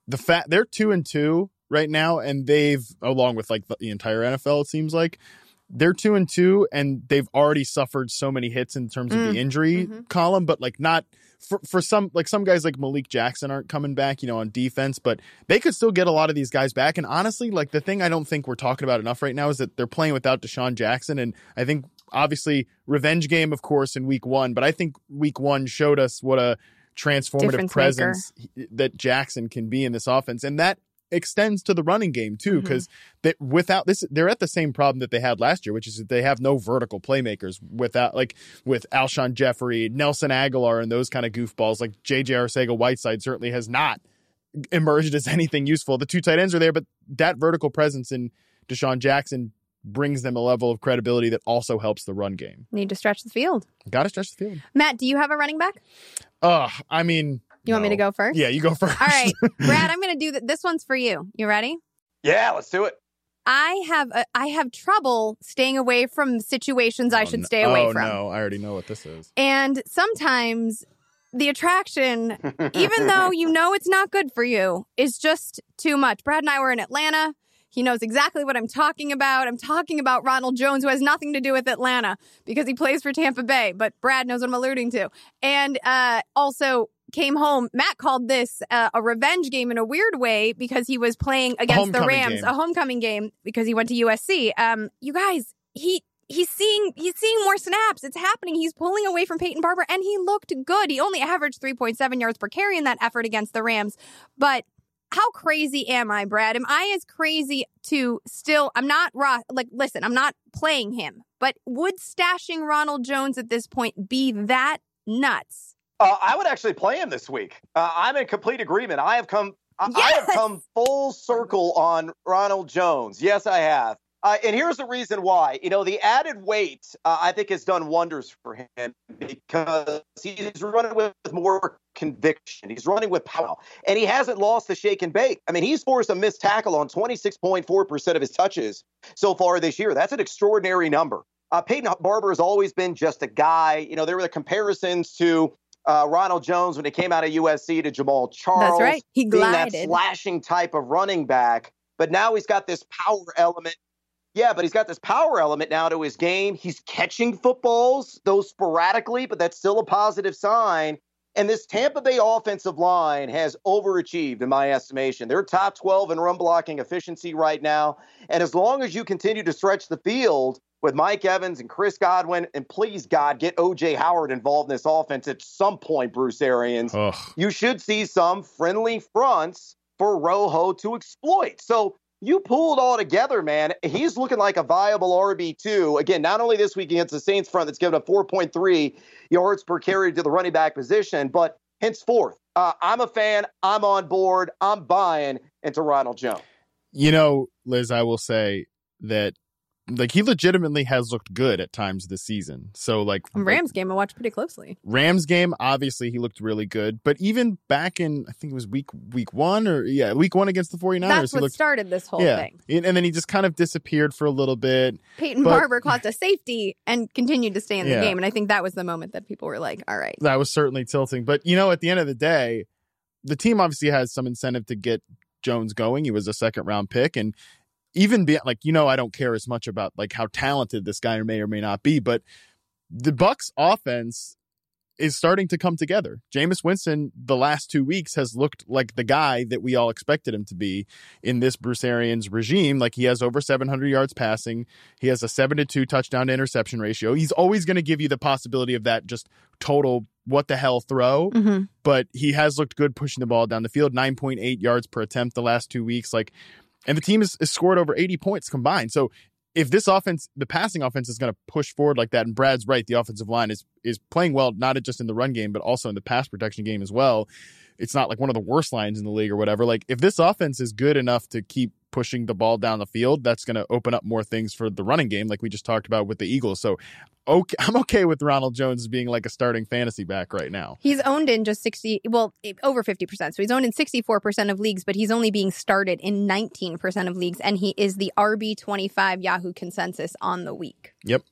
the fact they're two and two right now, and they've along with like the, the entire NFL, it seems like they're two and two, and they've already suffered so many hits in terms of mm. the injury mm-hmm. column, but like not for for some like some guys like Malik Jackson aren't coming back, you know, on defense, but they could still get a lot of these guys back. And honestly, like the thing I don't think we're talking about enough right now is that they're playing without DeSean Jackson, and I think obviously revenge game, of course, in week one, but I think week one showed us what a transformative Difference presence maker. that Jackson can be in this offense, and that extends to the running game too, because that without this, they're at the same problem that they had last year, which is that they have no vertical playmakers without like with Alshon Jeffery, Nelson Agholor and those kind of goofballs. Like JJ Arcega Whiteside certainly has not emerged as anything useful. The two tight ends are there, but that vertical presence in DeSean Jackson brings them a level of credibility that also helps the run game. Need to stretch the field. Got to stretch the field. Matt, do you have a running back? Uh, I mean, You want me to go first? Yeah, you go first. All right, Brad, I'm going to do th- this one's for you. You ready? Yeah, let's do it. I have a, I have trouble staying away from situations I Oh, should no- stay away from. oh, from. no, I already know what this is. And sometimes the attraction, even though you know it's not good for you, is just too much. Brad and I were in Atlanta. He knows exactly what I'm talking about. I'm talking about Ronald Jones, who has nothing to do with Atlanta because he plays for Tampa Bay, but Brad knows what I'm alluding to. And uh, also came home. Matt called this uh, a revenge game in a weird way because he was playing against the Rams, game. a homecoming game because he went to USC. Um, you guys, he he's seeing he's seeing more snaps. It's happening. He's pulling away from Peyton Barber, and he looked good. He only averaged three point seven yards per carry in that effort against the Rams. But how crazy am I, Brad? Am I as crazy to still? I'm not raw. Like, listen, I'm not playing him. But would stashing Ronald Jones at this point be that nuts? Uh, I would actually play him this week. Uh, I'm in complete agreement. I have come. I, I have come full circle on Ronald Jones. Yes, I have. Uh, and here's the reason why. You know, the added weight, uh, I think, has done wonders for him because he's running with more conviction. He's running with power, and he hasn't lost the shake and bake. I mean, he's forced a missed tackle on 26.4% of his touches so far this year. That's an extraordinary number. Uh, Peyton Barber has always been just a guy. You know, there were the comparisons to uh, Ronald Jones when he came out of USC to Jamaal Charles. That's right. He being that slashing type of running back. But now he's got this power element. Yeah, but he's got this power element now to his game. He's catching footballs, though sporadically, but that's still a positive sign. And this Tampa Bay offensive line has overachieved, in my estimation. They're top 12 in run blocking efficiency right now. And as long as you continue to stretch the field with Mike Evans and Chris Godwin, and please, God, get OJ Howard involved in this offense at some point, Bruce Arians, Ugh. you should see some friendly fronts for Rojo to exploit. So you pull it all together, man. He's looking like a viable RB2. Again, not only this week against the Saints front that's given up 4.3 yards per carry to the running back position, but henceforth, uh, I'm a fan. I'm on board. I'm buying into Ronald Jones. You know, Liz, I will say that like he legitimately has looked good at times this season. So like Rams game I watched pretty closely. Rams game, obviously he looked really good. But even back in I think it was week week one or yeah, week one against the 49ers, That's what looked started this whole yeah. thing. And, and then he just kind of disappeared for a little bit. Peyton But- Barber caused a safety and continued to stay in the Yeah. game. And I think that was the moment that people were like, all right. That was certainly tilting. But you know, at the end of the day, the team obviously has some incentive to get Jones going. He was a second round pick and even be like, you know, I don't care as much about like how talented this guy may or may not be, but the Bucks offense is starting to come together. Jameis Winston, the last two weeks, has looked like the guy that we all expected him to be in this Bruce Arians regime. Like he has over 700 yards passing. He has a 7 to 2 touchdown to interception ratio. He's always going to give you the possibility of that just total what the hell throw Mm-hmm. but he has looked good pushing the ball down the field 9.8 yards per attempt the last two weeks like and the team has, has scored over 80 points combined. So if this offense the passing offense is going to push forward like that and brad's right the offensive line is is playing well not just in the run game but also in the pass protection game as well it's not like one of the worst lines in the league or whatever like if this offense is good enough to keep pushing the ball down the field that's going to open up more things for the running game like we just talked about with the eagles so okay i'm okay with ronald jones being like a starting fantasy back right now He's owned in just 60, well, over 50%. So he's owned in 64% of leagues, but he's only being started in 19% of leagues. And he is the RB25 Yahoo consensus on the week. Yep.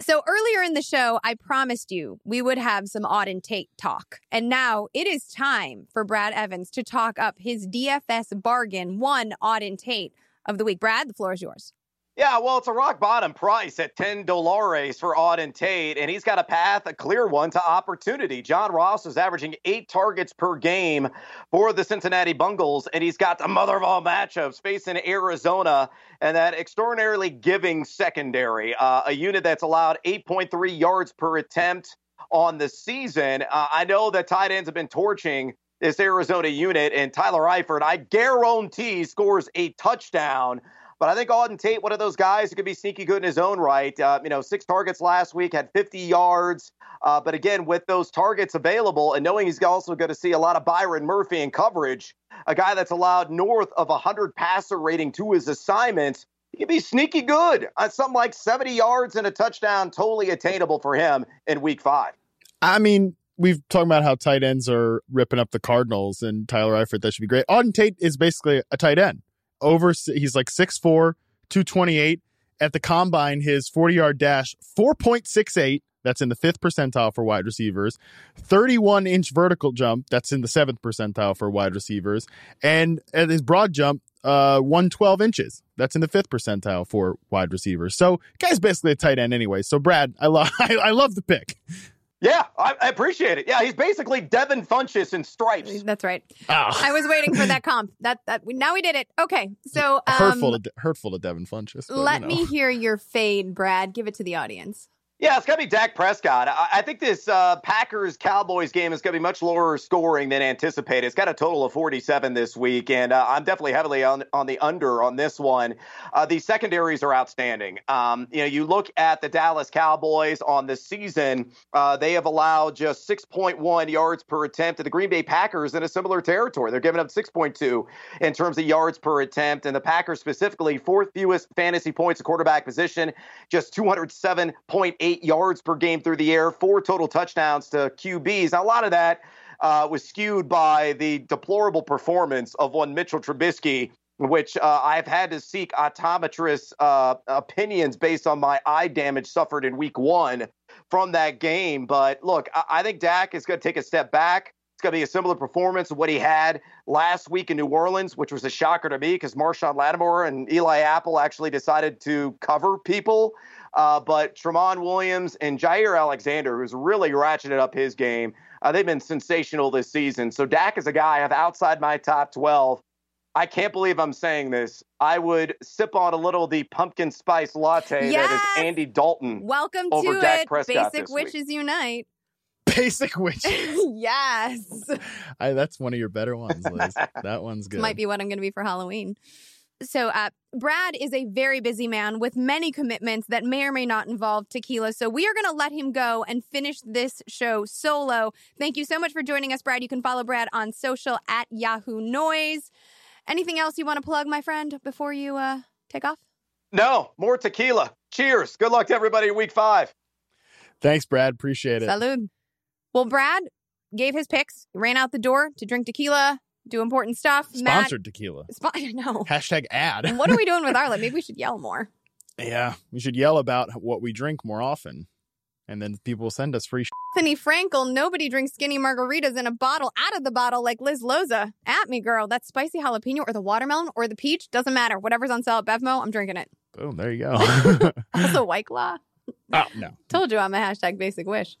So earlier in the show, I promised you we would have some Auden Tate talk. And now it is time for Brad Evans to talk up his DFS bargain, one Auden Tate of the week. Brad, the floor is yours. Yeah, well, it's a rock bottom price at ten dollars for Auden Tate, and he's got a path, a clear one, to opportunity. John Ross is averaging eight targets per game for the Cincinnati Bungles, and he's got the mother of all matchups facing Arizona and that extraordinarily giving secondary, uh, a unit that's allowed 8.3 yards per attempt on the season. Uh, I know that tight ends have been torching this Arizona unit. And Tyler Eifert, I guarantee, scores a touchdown. But I think Auden Tate, one of those guys who could be sneaky good in his own right. Uh, you know, six targets last week, had 50 yards. Uh, but again, with those targets available and knowing he's also going to see a lot of Byron Murphy in coverage, a guy that's allowed north of 100 passer rating to his assignments, he could be sneaky good. Uh, something like 70 yards and a touchdown, totally attainable for him in week five. I mean, we've talked about how tight ends are ripping up the Cardinals and Tyler Eifert. That should be great. Auden Tate is basically a tight end. Over, he's like 6'4, 228. At the combine, his 40 yard dash, 4.68. That's in the fifth percentile for wide receivers. 31 inch vertical jump. That's in the seventh percentile for wide receivers. And at his broad jump, uh, 112 inches. That's in the fifth percentile for wide receivers. So, guy's basically a tight end anyway. So, Brad, I love I, I love the pick. Yeah, I, I, appreciate it. Yeah, he's basically Devin Funchess in stripes. That's right. Oh. I was waiting for that comp. That that now we did it. Okay, so um, hurtful to hurtful to Devin Funchess. But, let you know. me hear your fade, Brad. Give it to the audience. Yeah, it's going to be Dak Prescott. I, I think this uh, Packers Cowboys game is going to be much lower scoring than anticipated. It's got a total of 47 this week, and uh, I'm definitely heavily on, on the under on this one. Uh, the secondaries are outstanding. Um, you know, you look at the Dallas Cowboys on the season, uh, they have allowed just 6.1 yards per attempt, and the Green Bay Packers in a similar territory. They're giving up 6.2 in terms of yards per attempt, and the Packers specifically fourth fewest fantasy points of quarterback position, just 207.8 eight yards per game through the air, four total touchdowns to QBs. Now, a lot of that uh, was skewed by the deplorable performance of one Mitchell Trubisky, which uh, I've had to seek optometrist uh, opinions based on my eye damage suffered in week one from that game. But look, I, I think Dak is going to take a step back. It's going to be a similar performance of what he had last week in New Orleans, which was a shocker to me because Marshon Lattimore and Eli Apple actually decided to cover people. Uh, but Tramon Williams and Jaire Alexander, who's really ratcheted up his game, uh, they've been sensational this season. So Dak is a guy I have outside my top 12. I can't believe I'm saying this. I would sip on a little of the pumpkin spice latte yes! that is Andy Dalton. Welcome to Dak it. Prescott Basic Witches week. Unite. Basic Witches. yes. I, that's one of your better ones, Liz. that one's good. Might be what I'm going to be for Halloween. So, uh, Brad is a very busy man with many commitments that may or may not involve tequila. So, we are going to let him go and finish this show solo. Thank you so much for joining us, Brad. You can follow Brad on social at Yahoo Noise. Anything else you want to plug, my friend, before you uh, take off? No, more tequila. Cheers. Good luck to everybody in week five. Thanks, Brad. Appreciate it. Salud. Well, Brad gave his picks, ran out the door to drink tequila do important stuff. Sponsored Matt, tequila. Sp- I know. Hashtag ad. And what are we doing with our Maybe we should yell more. Yeah, we should yell about what we drink more often. And then people will send us free sh- Anthony Frankel, nobody drinks skinny margaritas in a bottle out of the bottle like Liz Loza. At me, girl. That spicy jalapeno or the watermelon or the peach doesn't matter. Whatever's on sale at Bevmo, I'm drinking it. Boom, there you go. also, White Claw. Oh, no. Told you I'm a hashtag basic wish.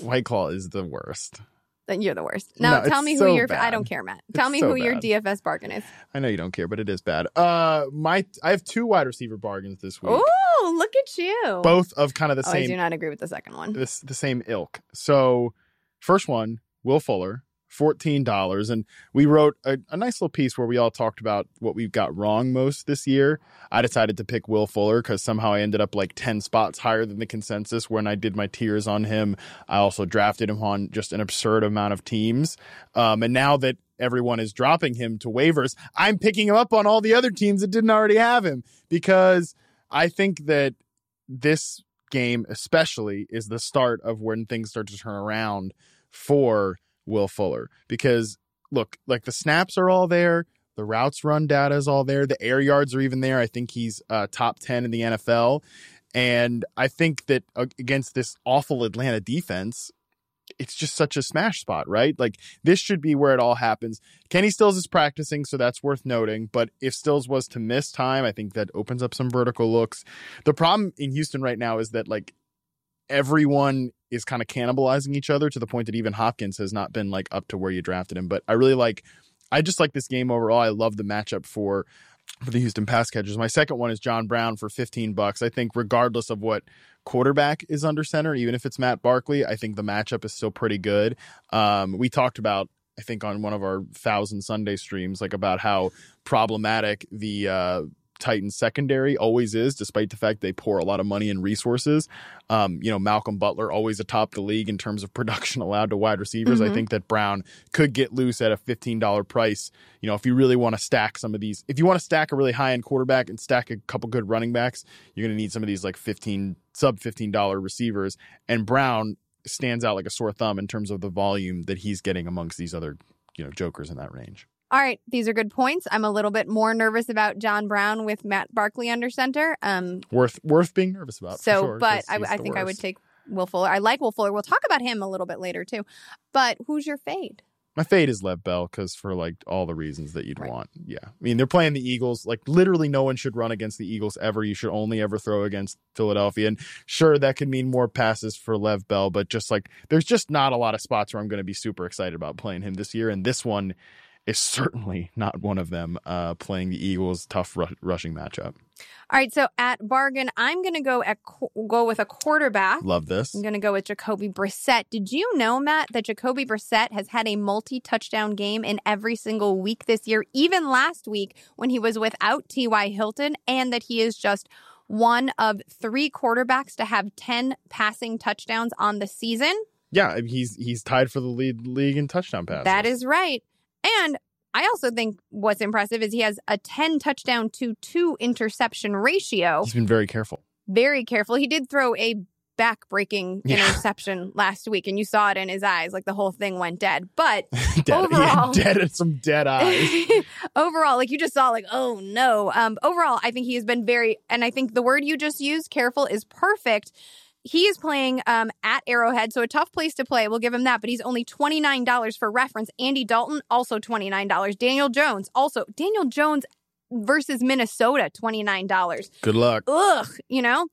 White Claw is the worst. Then you're the worst. Now no, tell me who so your bad. I don't care, Matt. Tell it's me so who bad. your DFS bargain is. I know you don't care, but it is bad. Uh my I have two wide receiver bargains this week. Oh, look at you. Both of kind of the oh, same I do not agree with the second one. This the same ilk. So first one, Will Fuller, $14. And we wrote a, a, nice little piece where we all talked about what we've got wrong most this year. I decided to pick Will Fuller because somehow I ended up like 10 spots higher than the consensus when I did my tiers on him. I also drafted him on just an absurd amount of teams. Um, and now that everyone is dropping him to waivers, I'm picking him up on all the other teams that didn't already have him because I think that this game, especially, is the start of when things start to turn around for Will Fuller because look, like the snaps are all there, the routes run data is all there, the air yards are even there. I think he's uh, top 10 in the NFL. And I think that against this awful Atlanta defense, it's just such a smash spot, right? Like this should be where it all happens. Kenny Stills is practicing, so that's worth noting. But if Stills was to miss time, I think that opens up some vertical looks. The problem in Houston right now is that like everyone is kind of cannibalizing each other to the point that even Hopkins has not been like up to where you drafted him. But I really like, I just like this game overall. I love the matchup for for the Houston pass catchers. My second one is John Brown for 15 bucks. I think regardless of what quarterback is under center, even if it's Matt Barkley, I think the matchup is still pretty good. Um, we talked about I think on one of our thousand Sunday streams, like about how problematic the uh, Titans secondary always is, despite the fact they pour a lot of money and resources. Um, you know, Malcolm Butler always atop the league in terms of production allowed to wide receivers. Mhm. I think that Brown could get loose at a fifteen dollar price. You know, if you really want to stack some of these, if you want to stack a really high end quarterback and stack a couple good running backs, you're going to need some of these like fifteen sub fifteen dollar receivers. And Brown stands out like a sore thumb in terms of the volume that he's getting amongst these other you know jokers in that range. All right, these are good points. I'm a little bit more nervous about John Brown with Matt Barkley under center. Um, Worth worth being nervous about. so, sure, but I, I think I would take Will Fuller. I like Will Fuller. We'll talk about him a little bit later too. But who's your fade? My fade is Lev Bell because for like all the reasons that you'd Right. want. Yeah. I mean, they're playing the Eagles. Like literally no one should run against the Eagles ever. You should only ever throw against Philadelphia. And sure, that could mean more passes for Lev Bell, but just like there's just not a lot of spots where I'm going to be super excited about playing him this year. And this one is certainly not one of them uh, playing the Eagles' tough ru- rushing matchup. All right, so at bargain, I'm going to go at go with a quarterback. Love this. I'm going to go with Jacoby Brissett. Did you know, Matt, that Jacoby Brissett has had a multi touchdown game in every single week this year, even last week when he was without T.Y. Hilton, and that he is just one of three quarterbacks to have 10 passing touchdowns on the season? Yeah, he's he's tied for the lead league in touchdown passes. That is right. And I also think what's impressive is he has a 10 touchdown to 2 interception ratio. He's been very careful. Very careful. He did throw a back breaking Yeah. interception last week, and you saw it in his eyes. Like the whole thing went dead. But dead, Overall- dead at some dead eyes. overall, like you just saw, like, oh no. Um, overall, I think he has been very, and I think the word you just used, careful, is perfect. He is playing um, at Arrowhead, so a tough place to play. We'll give him that, but he's only $29 for reference. Andy Dalton, also $29. Daniel Jones, also Daniel Jones versus Minnesota, $29. Good luck. Ugh, you know?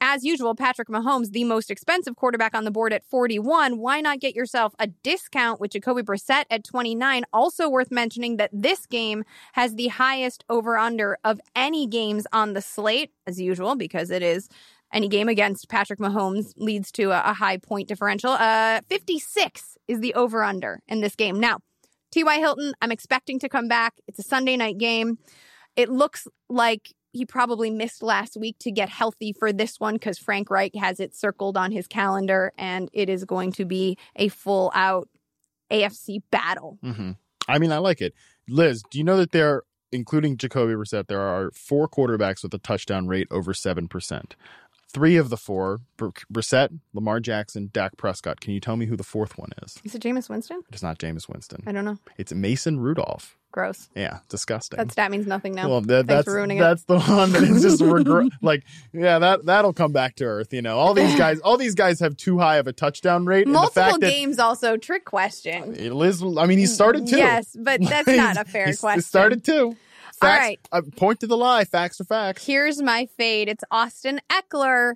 As usual, Patrick Mahomes, the most expensive quarterback on the board at 41. Why not get yourself a discount with Jacoby Brissett at 29? Also worth mentioning that this game has the highest over under of any games on the slate, as usual, because it is any game against Patrick Mahomes leads to a, a high point differential. Uh, 56 is the over under in this game. Now, T.Y. Hilton, I'm expecting to come back. It's a Sunday night game. It looks like he probably missed last week to get healthy for this one because Frank Reich has it circled on his calendar, and it is going to be a full out AFC battle. hmm I mean, I like it. Liz, do you know that there, including Jacoby Brissett, there are four quarterbacks with a touchdown rate over seven percent. Three of the four, Br- Brissett, Lamar Jackson, Dak Prescott. Can you tell me who the fourth one is? Is it Jameis Winston? It's not Jameis Winston. I don't know. It's Mason Rudolph. Gross. Yeah, disgusting. That stat means nothing now. well, that, that's ruining it. that's the one that is just regret. like, yeah, that that'll come back to earth. You know, all these guys, all these guys have too high of a touchdown rate. and the Multiple fact that games, also trick question. Liz, I mean, he started too. Yes, but that's not a fair He's- question. He started Facts, right. uh, point to the lie. Facts are facts. Here's my fade. It's Austin Ekeler.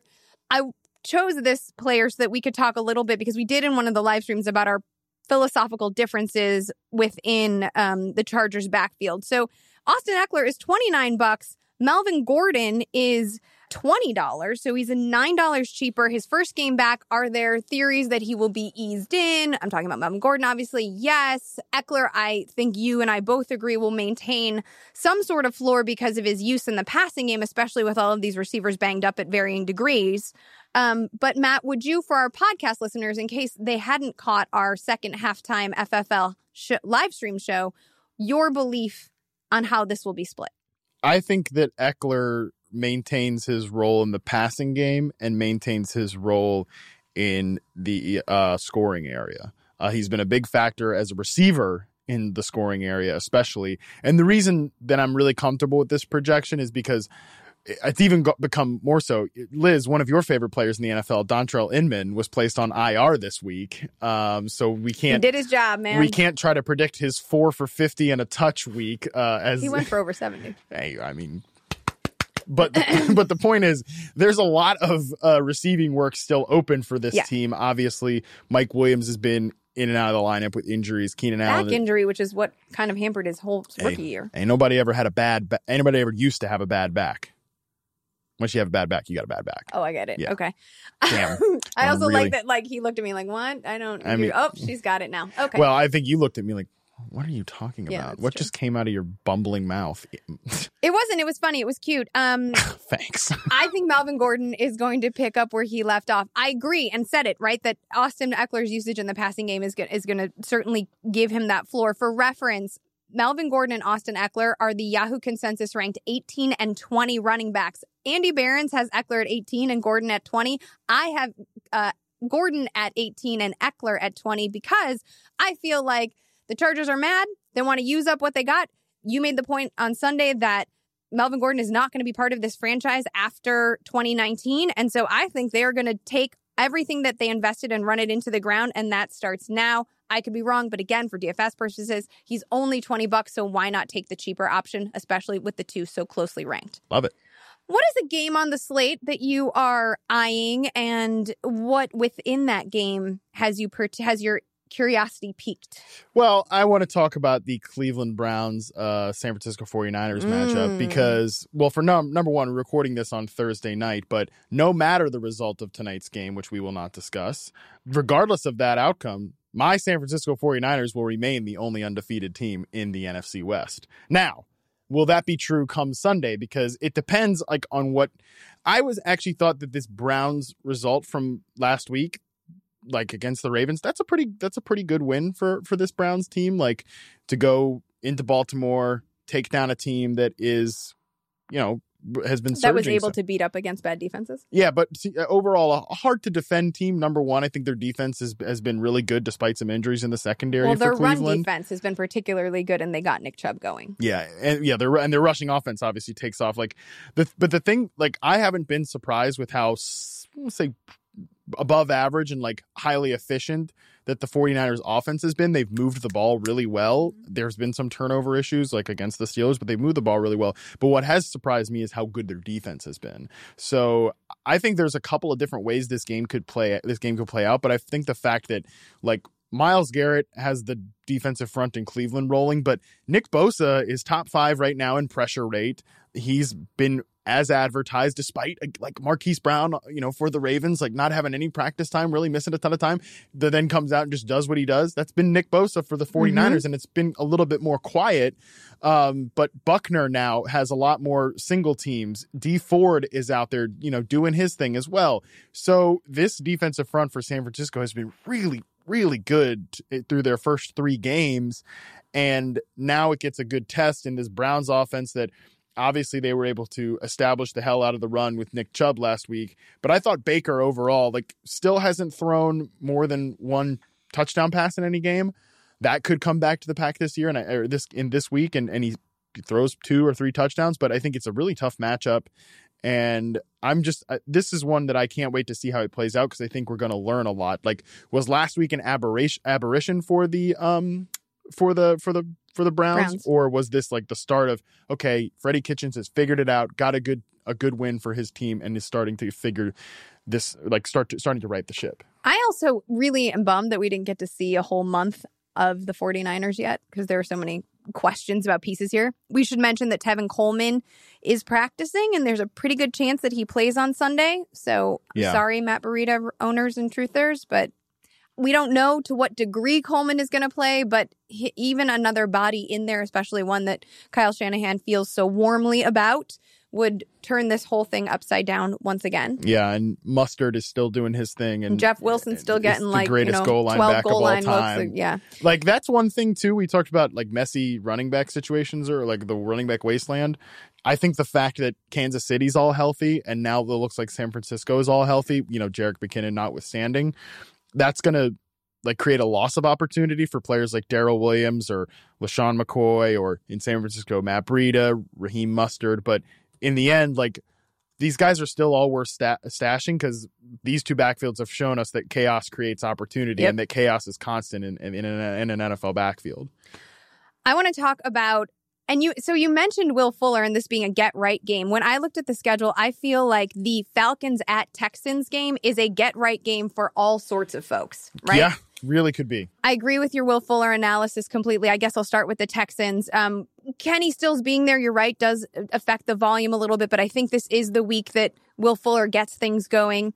I chose this player so that we could talk a little bit because we did in one of the live streams about our philosophical differences within um, the Chargers backfield. So Austin Ekeler is 29 bucks. Melvin Gordon is $20. So he's a $9 cheaper. His first game back, are there theories that he will be eased in? I'm talking about Melvin Gordon, obviously. Yes. Ekeler, I think you and I both agree will maintain some sort of floor because of his use in the passing game, especially with all of these receivers banged up at varying degrees. Um, but Matt, would you, for our podcast listeners, in case they hadn't caught our second halftime FFL sh- live stream show, your belief on how this will be split? I think that Ekeler maintains his role in the passing game and maintains his role in the uh, scoring area. Uh, he's been a big factor as a receiver in the scoring area, especially. And the reason that I'm really comfortable with this projection is because it's even got, become more so. Liz, one of your favorite players in the NFL, Dontrelle Inman, was placed on IR this week. Um, so we can't He did his job, man. we can't try to predict his four for fifty and a touch week. Uh, as He went for over 70. Hey, I mean, but but the point is, there's a lot of uh, receiving work still open for this Yeah. team. Obviously, Mike Williams has been in and out of the lineup with injuries. Keenan Allen, Back injury, which is what kind of hampered his whole rookie year. ain't nobody ever had a bad. Ba- anybody ever used to have a bad back. Once you have a bad back, you got a bad back. Oh, I get it. Yeah. Okay. Damn. I also really- like that. Like he looked at me like, "What? I don't." I mean- oh, she's got it now. Okay. Well, I think you looked at me like, what are you talking about? What true. just came out of your bumbling mouth? it wasn't. It was funny. It was cute. Um, Thanks. I think Melvin Gordon is going to pick up where he left off. I agree and said it right that Austin Ekeler's usage in the passing game is is going to certainly give him that floor. For reference, Melvin Gordon and Austin Ekeler are the Yahoo consensus ranked 18 and 20 running backs. Andy Behrens has Ekeler at 18 and Gordon at 20. I have uh, Gordon at 18 and Ekeler at 20 because I feel like the Chargers are mad. They want to use up what they got. You made the point on Sunday that Melvin Gordon is not going to be part of this franchise after 2019. And so I think they are going to take everything that they invested and run it into the ground. And that starts now. I could be wrong, but again, for DFS purposes, he's only 20 bucks. So why not take the cheaper option, especially with the two so closely ranked? Love it. What is a game on the slate that you are eyeing, and what within that game has you per- has your curiosity piqued? Well, I want to talk about the Cleveland Browns uh San Francisco 49ers matchup Mm. because well for num- number 1 we're recording this on Thursday night, but no matter the result of tonight's game, which we will not discuss, regardless of that outcome, my San Francisco 49ers will remain the only undefeated team in the NFC West. Now, will that be true come Sunday because it depends like on what I was actually thought that this Browns result from last week like against the Ravens, that's a pretty that's a pretty good win for for this Browns team. Like to go into Baltimore, take down a team that is, you know, has been That was able so- to beat up against bad defenses. yeah, but see, uh, overall, a hard to defend team. Number one, I think their defense has, has been really good despite some injuries in the secondary Well, their run defense has been particularly good, and they got Nick Chubb going. Yeah, and yeah, their and their rushing offense obviously takes off. Like the but the thing, like I haven't been surprised with how say above average and like highly efficient that the 49ers offense has been. They've moved the ball really well. Mm-hmm. There's been some turnover issues like against the Steelers, but they've moved the ball really well. But what has surprised me is how good their defense has been. So I think there's a couple of different ways this game could play this game could play out, but I think the fact that like Myles Garrett has the defensive front in Cleveland rolling, but Nick Bosa is top five right now in pressure rate. He's been as advertised, despite like Marquise Brown, you know, for the Ravens, like not having any practice time, really missing a ton of time, that then comes out and just does what he does. That's been Nick Bosa for the 49ers, and it's been a little bit more quiet. Um, but Buckner now has a lot more single teams. Dee Ford is out there, you know, doing his thing as well. So this defensive front for San Francisco has been really, really good eh, through their first three games. And now it gets a good test in this Browns offense that obviously they were able to establish the hell out of the run with Nick Chubb last week. But I thought Baker overall, like, still hasn't thrown more than one touchdown pass in any game. That could come back to the pack this year and I, this in this week, and and he throws two or three touchdowns. But I think it's a really tough matchup, and I'm just uh, this is one that I can't wait to see how it plays out because I think we're going to learn a lot. Like, was last week an aberration aberration for the um for the for the for the Browns, Browns. or was this like the start of okay, Freddie Kitchens has figured it out, got a good a good win for his team, and is starting to figure this like start to, starting to right the ship. I also really am bummed that we didn't get to see a whole month of the 49ers yet because there are so many questions about pieces here. We should mention that Tevin Coleman is practicing and there's a pretty good chance that he plays on Sunday. So Yeah. sorry, Matt Breida owners and truthers, but we don't know to what degree Coleman is going to play, but he, even another body in there, especially one that Kyle Shanahan feels so warmly about, would turn this whole thing upside down once again. Yeah, and Mostert is still doing his thing, and And Jeff Wilson's still getting the like greatest you know, goal line 12 back goal of all line time. looks. Yeah. Like that's one thing too. We talked about like messy running back situations or like the running back wasteland. I think the fact that Kansas City's all healthy and now it looks like San Francisco is all healthy, you know, Jerick McKinnon notwithstanding, that's gonna like create a loss of opportunity for players like Darrel Williams or LeSean McCoy or in San Francisco, Matt Breida, Raheem Mostert. But in the end, like these guys are still all worth sta- stashing because these two backfields have shown us that chaos creates opportunity Yep. and that chaos is constant in, in, in, an, in an NFL backfield. I want to talk about and you so you mentioned Will Fuller and this being a get right game. When I looked at the schedule, I feel like the Falcons at Texans game is a get right game for all sorts of folks, right? Yeah, really could be. I agree with your Will Fuller analysis completely. I guess I'll start with the Texans. Um, Kenny Stills being there, you're right, does affect the volume a little bit, but I think this is the week that Will Fuller gets things going.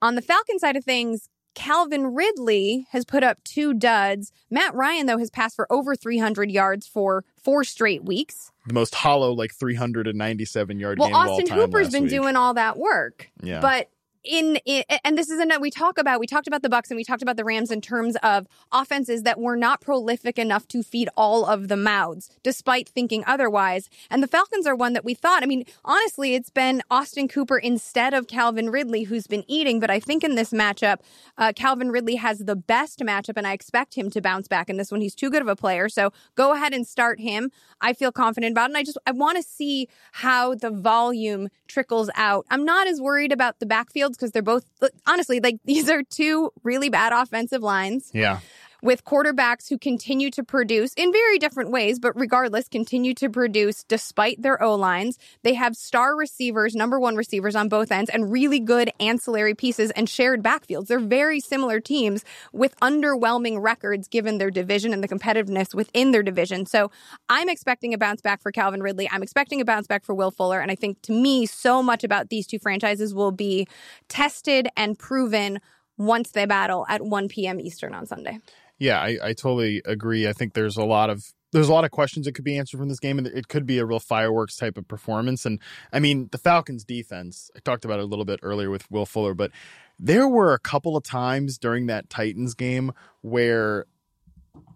On the Falcon side of things, Calvin Ridley has put up two duds. Matt Ryan, though, has passed for over 300 yards for four straight weeks. The most hollow, like 397 yard well, game Austin of all time Hooper's been week. doing all that work. Yeah. But in, in and this is a we talk about. We talked about the Bucks and we talked about the Rams in terms of offenses that were not prolific enough to feed all of the mouths despite thinking otherwise. And the Falcons are one that we thought I mean honestly it's been Austin Hooper instead of Calvin Ridley who's been eating but I think in this matchup uh, Calvin Ridley has the best matchup and I expect him to bounce back in this one. He's too good of a player so go ahead and start him. I feel confident about it. And I just I want to see how the volume trickles out. I'm not as worried about the backfields because they're both honestly like these are two really bad offensive lines yeah. With quarterbacks who continue to produce in very different ways, but regardless, continue to produce despite their O lines. They have star receivers, number one receivers on both ends, and really good ancillary pieces and shared backfields. They're very similar teams with underwhelming records given their division and the competitiveness within their division. So I'm expecting a bounce back for Calvin Ridley. I'm expecting a bounce back for Will Fuller. And I think to me, so much about these two franchises will be tested and proven once they battle at 1 p.m. Eastern on Sunday. Yeah, I, I totally agree. I think there's a lot of there's a lot of questions that could be answered from this game, and it could be a real fireworks type of performance. And I mean, the Falcons' defense. I talked about it a little bit earlier with Will Fuller, but there were a couple of times during that Titans game where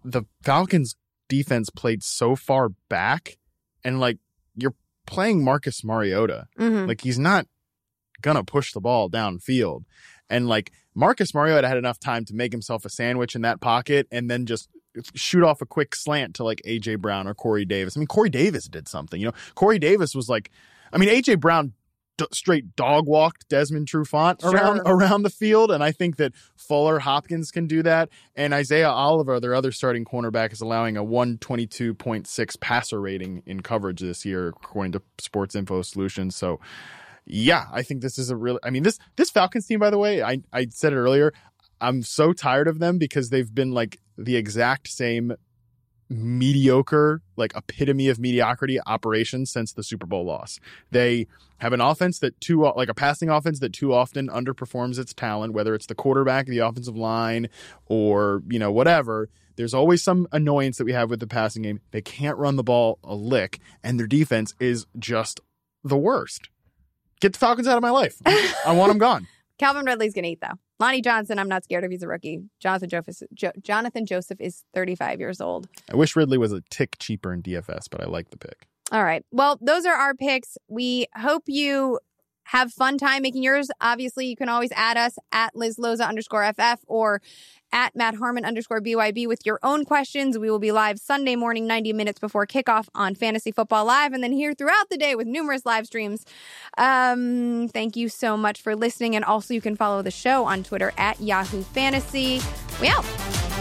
the Falcons' defense played so far back, and like you're playing Marcus Mariota, Mm-hmm. like he's not gonna push the ball downfield. And like Marcus Mariota had enough time to make himself a sandwich in that pocket and then just shoot off a quick slant to like AJ Brown or Corey Davis. I mean, Corey Davis did something. You know, Corey Davis was like, I mean, AJ Brown d- straight dog walked Desmond Trufant Sure. around around the field, and I think that Fuller Hopkins can do that, and Isaiah Oliver, their other starting cornerback, is allowing a one twenty two point six passer rating in coverage this year, according to Sports Info Solutions. So. Yeah, I think this is a real. I mean this this Falcons team, by the way, I I said it earlier. I'm so tired of them because they've been like the exact same mediocre, like epitome of mediocrity operation since the Super Bowl loss. They have an offense that too like a passing offense that too often underperforms its talent, whether it's the quarterback, the offensive line, or you know whatever. There's always some annoyance that we have with the passing game. They can't run the ball a lick, and their defense is just the worst. Get the Falcons out of my life. I want them gone. Calvin Ridley's going to eat, though. Lonnie Johnson, I'm not scared of. He's a rookie. Jonathan Joseph, jo- Jonathan Joseph is 35 years old. I wish Ridley was a tick cheaper in DFS, but I like the pick. All right. Well, those are our picks. We hope you have fun time making yours. Obviously, you can always add us at Liz Loza underscore FF or at Matt Harmon underscore BYB with your own questions. We will be live Sunday morning, 90 minutes before kickoff on Fantasy Football Live, and then here throughout the day with numerous live streams. Um, thank you so much for listening. And also, you can follow the show on Twitter at Yahoo Fantasy. We out.